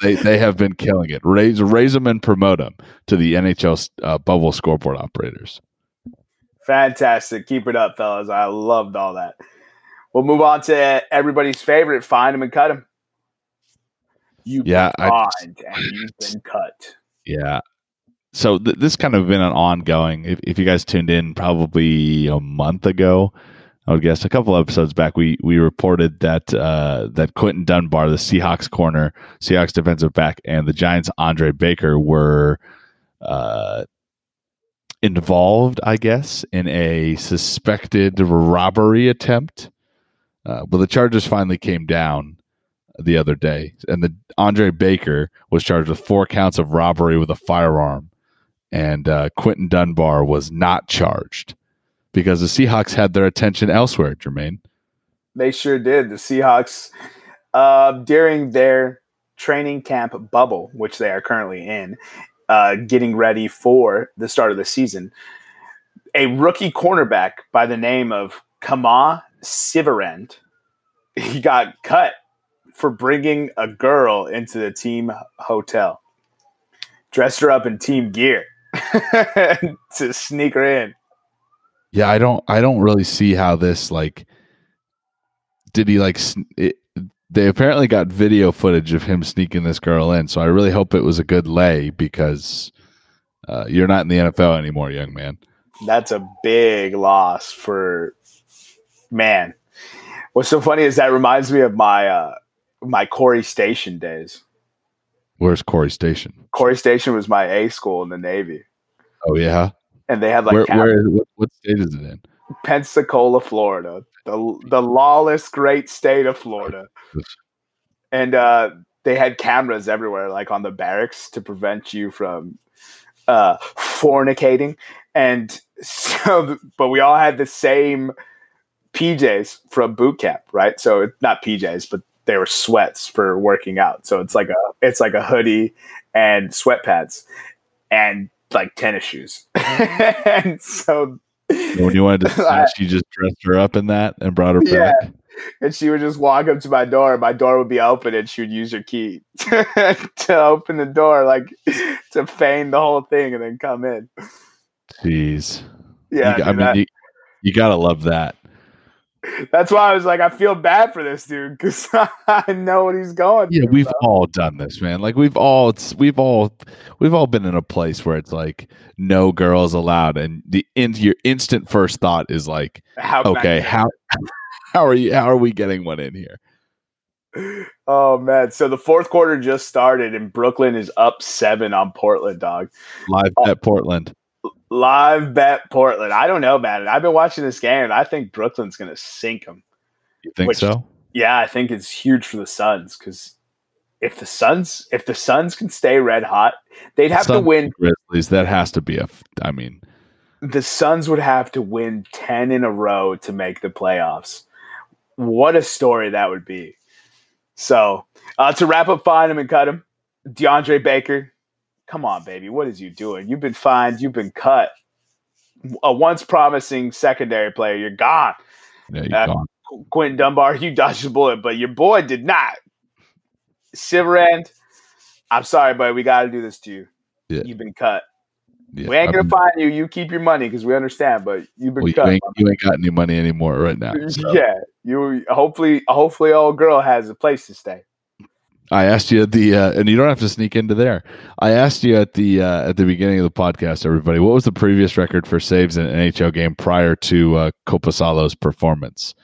they they have been killing it. Raise raise them and promote them to the NHL uh, bubble scoreboard operators. Fantastic. Keep it up, fellas. I loved all that. We'll move on to everybody's favorite find them and cut them. You've yeah, been fined and you've been cut. Yeah. So th- this kind of been an ongoing. If, if you guys tuned in probably a month ago, I would guess a couple episodes back, we we reported that uh, that Quinton Dunbar, the Seahawks corner, Seahawks defensive back, and the Giants Andre Baker were uh, involved, I guess, in a suspected robbery attempt. Uh, but the charges finally came down the other day, and the Andre Baker was charged with four counts of robbery with a firearm, and uh, Quinton Dunbar was not charged because the Seahawks had their attention elsewhere. Jermaine, they sure did. The Seahawks uh, during their training camp bubble, which they are currently in, uh, getting ready for the start of the season. A rookie cornerback by the name of Kemah Siverand, (laughs) he got cut for bringing a girl into the team hotel, dressed her up in team gear (laughs) to sneak her in. Yeah, I don't, I don't really see how this like. Did he like? It, they apparently got video footage of him sneaking this girl in. So I really hope it was a good lay because uh, you're not in the NFL anymore, young man. That's a big loss for man. What's so funny is that reminds me of my uh, my Corry Station days. Where's Corry Station? Corry Station was my A school in the Navy. Oh yeah, and they had like where, where what, what state is it in? Pensacola, Florida, the the lawless great state of Florida. And uh, they had cameras everywhere, like on the barracks, to prevent you from uh, fornicating. And (laughs) so, but we all had the same PJs from boot camp, right? So not PJs, but they were sweats for working out. So it's like a it's like a hoodie and sweatpants and like tennis shoes. (laughs) and so when you wanted to, (laughs) she just dressed her up in that and brought her yeah. back. And she would just walk up to my door. My door would be open, and she would use her key (laughs) to open the door, like to feign the whole thing, and then come in. Jeez. Yeah, you, I mean, that. you, you gotta love that. That's why I was like, I feel bad for this dude because (laughs) I know what he's going. Yeah, through, we've all done this, man. Like we've all, we've all, we've all been in a place where it's like no girls allowed, and the in, your instant first thought is like, how okay, how (laughs) how are you? How are we getting one in here? Oh man! So the fourth quarter just started, and Brooklyn is up seven on Portland. Dog live uh, at Portland. Live bet Portland. I don't know, man. I've been watching this game. and I think Brooklyn's going to sink them. You think which, so? Yeah, I think it's huge for the Suns because if the Suns if the Suns can stay red hot, they'd have Suns to win. Grizzlies. That has to be a. I mean, the Suns would have to win ten in a row to make the playoffs. What a story that would be. So uh, to wrap up, find him and cut him. DeAndre Baker, come on, baby, what is you doing? You've been fined, you've been cut. A once promising secondary player, you're gone. Yeah, you're uh, gone. Quinton Dunbar, you dodged a bullet, but your boy did not. Silverend, I'm sorry, but we got to do this to you. Yeah. You've been cut. Yeah, we ain't gonna find you. You keep your money because we understand, but you've been well, cut. You ain't, you ain't, got any money anymore right now. (laughs) So. Yeah, you. Hopefully, hopefully, old girl has a place to stay. I asked you at the, uh, and you don't have to sneak into there. I asked you at the uh, at the beginning of the podcast, everybody, what was the previous record for saves in an NHL game prior to uh, Korpisalo's performance?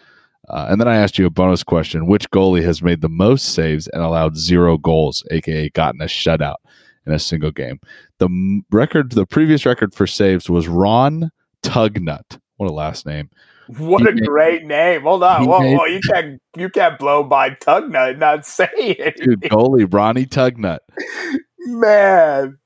Uh, and then I asked you a bonus question: Which goalie has made the most saves and allowed zero goals, aka gotten a shutout in a single game? The record, the previous record for saves was Ron Tugnutt. What a last name! What He a made- great name. Hold on. Whoa, made- whoa, you can't you can't blow by Tugnutt and not say it. Dude, goalie Ronnie Tugnutt. Man.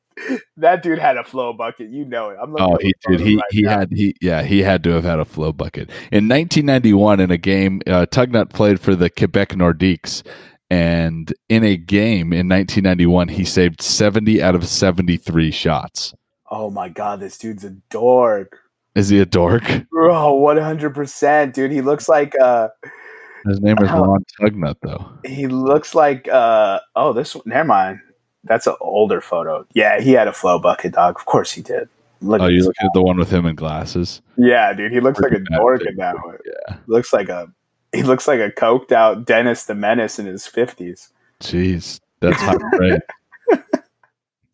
That dude had a flow bucket. You know it. I'm looking Oh, he did. He right he now. had he yeah he had to have had a flow bucket in 1991 in a game. Uh, Tugnutt played for the Quebec Nordiques, and in a game in 1991, he saved 70 out of 73 shots. Oh my god, this dude's a dork. Is he a dork? (laughs) Bro, 100%, dude. He looks like uh His name is. Ron Tugnutt, though. he looks like uh oh, this one never mind. That's an older photo. Yeah, he had a flow bucket, dog. Of course he did. Look Oh, at you look at the one with him in glasses. Yeah, dude, he looks like a Pretty dork in that one. Yeah. Looks like a he looks like a coked out Dennis the Menace in his fifties. Jeez, that's hot, right? (laughs)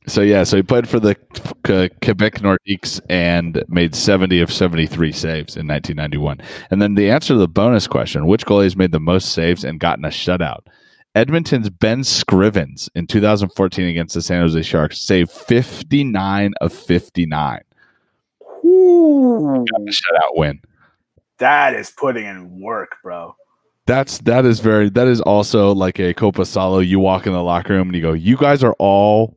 So yeah, so he played for the Quebec Nordiques and made 70 of 73 saves in 1991. And then the answer to the bonus question, which goalie has made the most saves and gotten a shutout? Edmonton's Ben Scrivens in 2014 against the San Jose Sharks saved 59 of 59. Ooh, Got a shutout win. that is putting in work, bro. That's that is very that is also like a Korpisalo. You walk in the locker room and you go, "You guys are all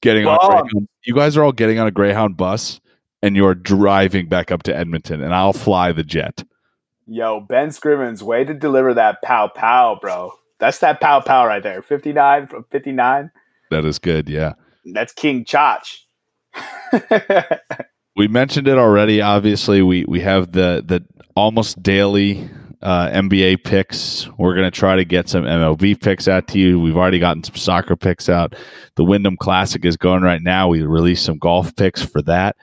getting on a Greyhound, you guys are all getting on a Greyhound bus and you're driving back up to Edmonton and I'll fly the jet." Yo, Ben Scrivens, way to deliver that pow pow, bro. That's that pow pow right there. 59 from 59. That is good, yeah. That's King Chach. (laughs) We mentioned it already. Obviously, we we have the the almost daily uh, NBA picks. We're gonna try to get some MLB picks out to you. We've already gotten some soccer picks out. The Wyndham Classic is going right now. We released some golf picks for that.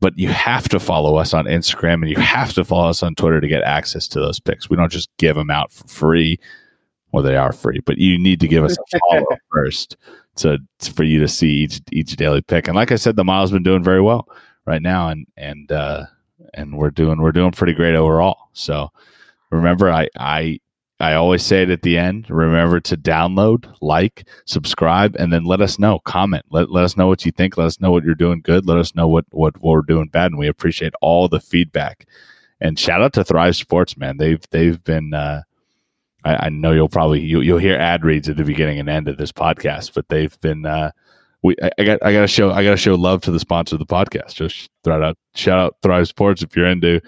But you have to follow us on Instagram and you have to follow us on Twitter to get access to those picks. We don't just give them out for free. Well, they are free, but you need to give us a (laughs) follow first to for you to see each each daily pick. And like I said, the mile's been doing very well right now, and and uh, and we're doing we're doing pretty great overall. So remember, I I I always say it at the end. Remember to download, like, subscribe, and then let us know. Comment. Let, let us know what you think. Let us know what you're doing good. Let us know what what, we're doing bad, and we appreciate all the feedback. And shout out to Thrive Sports, man. They've they've been. Uh, I, know you'll probably you, you'll hear ad reads at the beginning and end of this podcast, but they've been. Uh, we I, I got I got to show I got to show love to the sponsor of the podcast. Just it out shout out Thrive Sports if you're into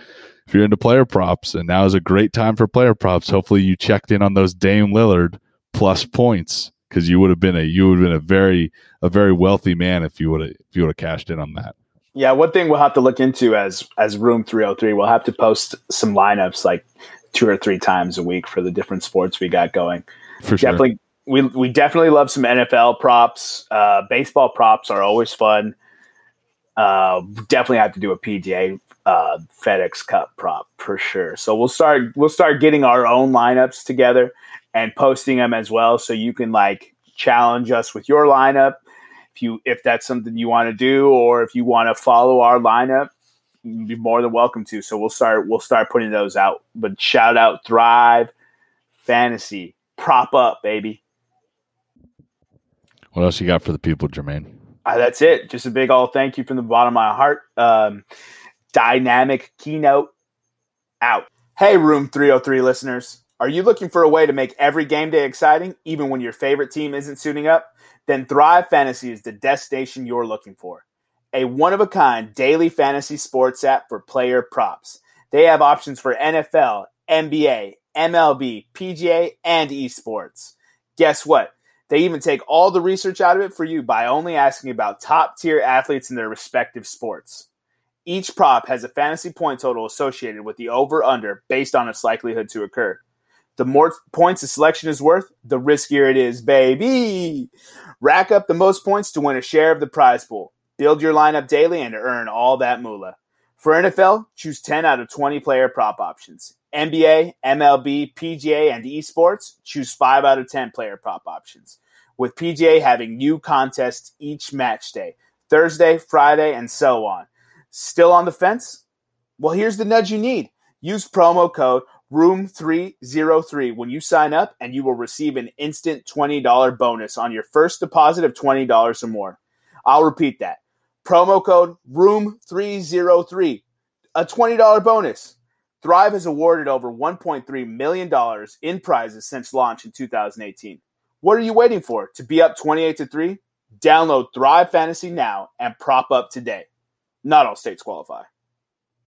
if you're into player props, and now is a great time for player props. Hopefully, you checked in on those Dame Lillard plus points because you would have been a you would have been a very a very wealthy man if you would have if you would have cashed in on that. Yeah, one thing we'll have to look into as as Room 303, we'll have to post some lineups like two or three times a week for the different sports we got going. For sure. Definitely, we we definitely love some NFL props. Uh, baseball props are always fun. Uh, definitely have to do a PGA uh, FedEx Cup prop for sure. So we'll start we'll start getting our own lineups together and posting them as well, so you can like challenge us with your lineup. If you if that's something you want to do or if you want to follow our lineup you'd be more than welcome to. So we'll start we'll start putting those out. But shout out thrive fantasy. Prop up baby. What else you got for the people, Jermaine? uh, that's it. Just a big old thank you from the bottom of my heart. Um, dynamic keynote out hey room 303 listeners are you looking for a way to make every game day exciting even when your favorite team isn't suiting up then thrive fantasy is the destination you're looking for a one of a kind daily fantasy sports app for player props. They have options for NFL, NBA, MLB, PGA, and esports. Guess what? They even take all the research out of it for you by only asking about top tier athletes in their respective sports. Each prop has a fantasy point total associated with the over under based on its likelihood to occur. The more points a selection is worth, the riskier it is, baby. Rack up the most points to win a share of the prize pool. Build your lineup daily and earn all that moolah. For NFL, choose 10 out of 20 player prop options. NBA, MLB, PGA, and esports, choose 5 out of 10 player prop options. With PGA having new contests each match day, Thursday, Friday, and so on. Still on the fence? Well, here's the nudge you need. Use promo code room 303 when you sign up and you will receive an instant $20 bonus on your first deposit of $20 or more. I'll repeat that. Promo code room 303 a $20 bonus. Thrive has awarded over $1.3 million in prizes since launch in 2018. What are you waiting for? To be up 28 to 3? Download Thrive Fantasy now and prop up today. Not all states qualify.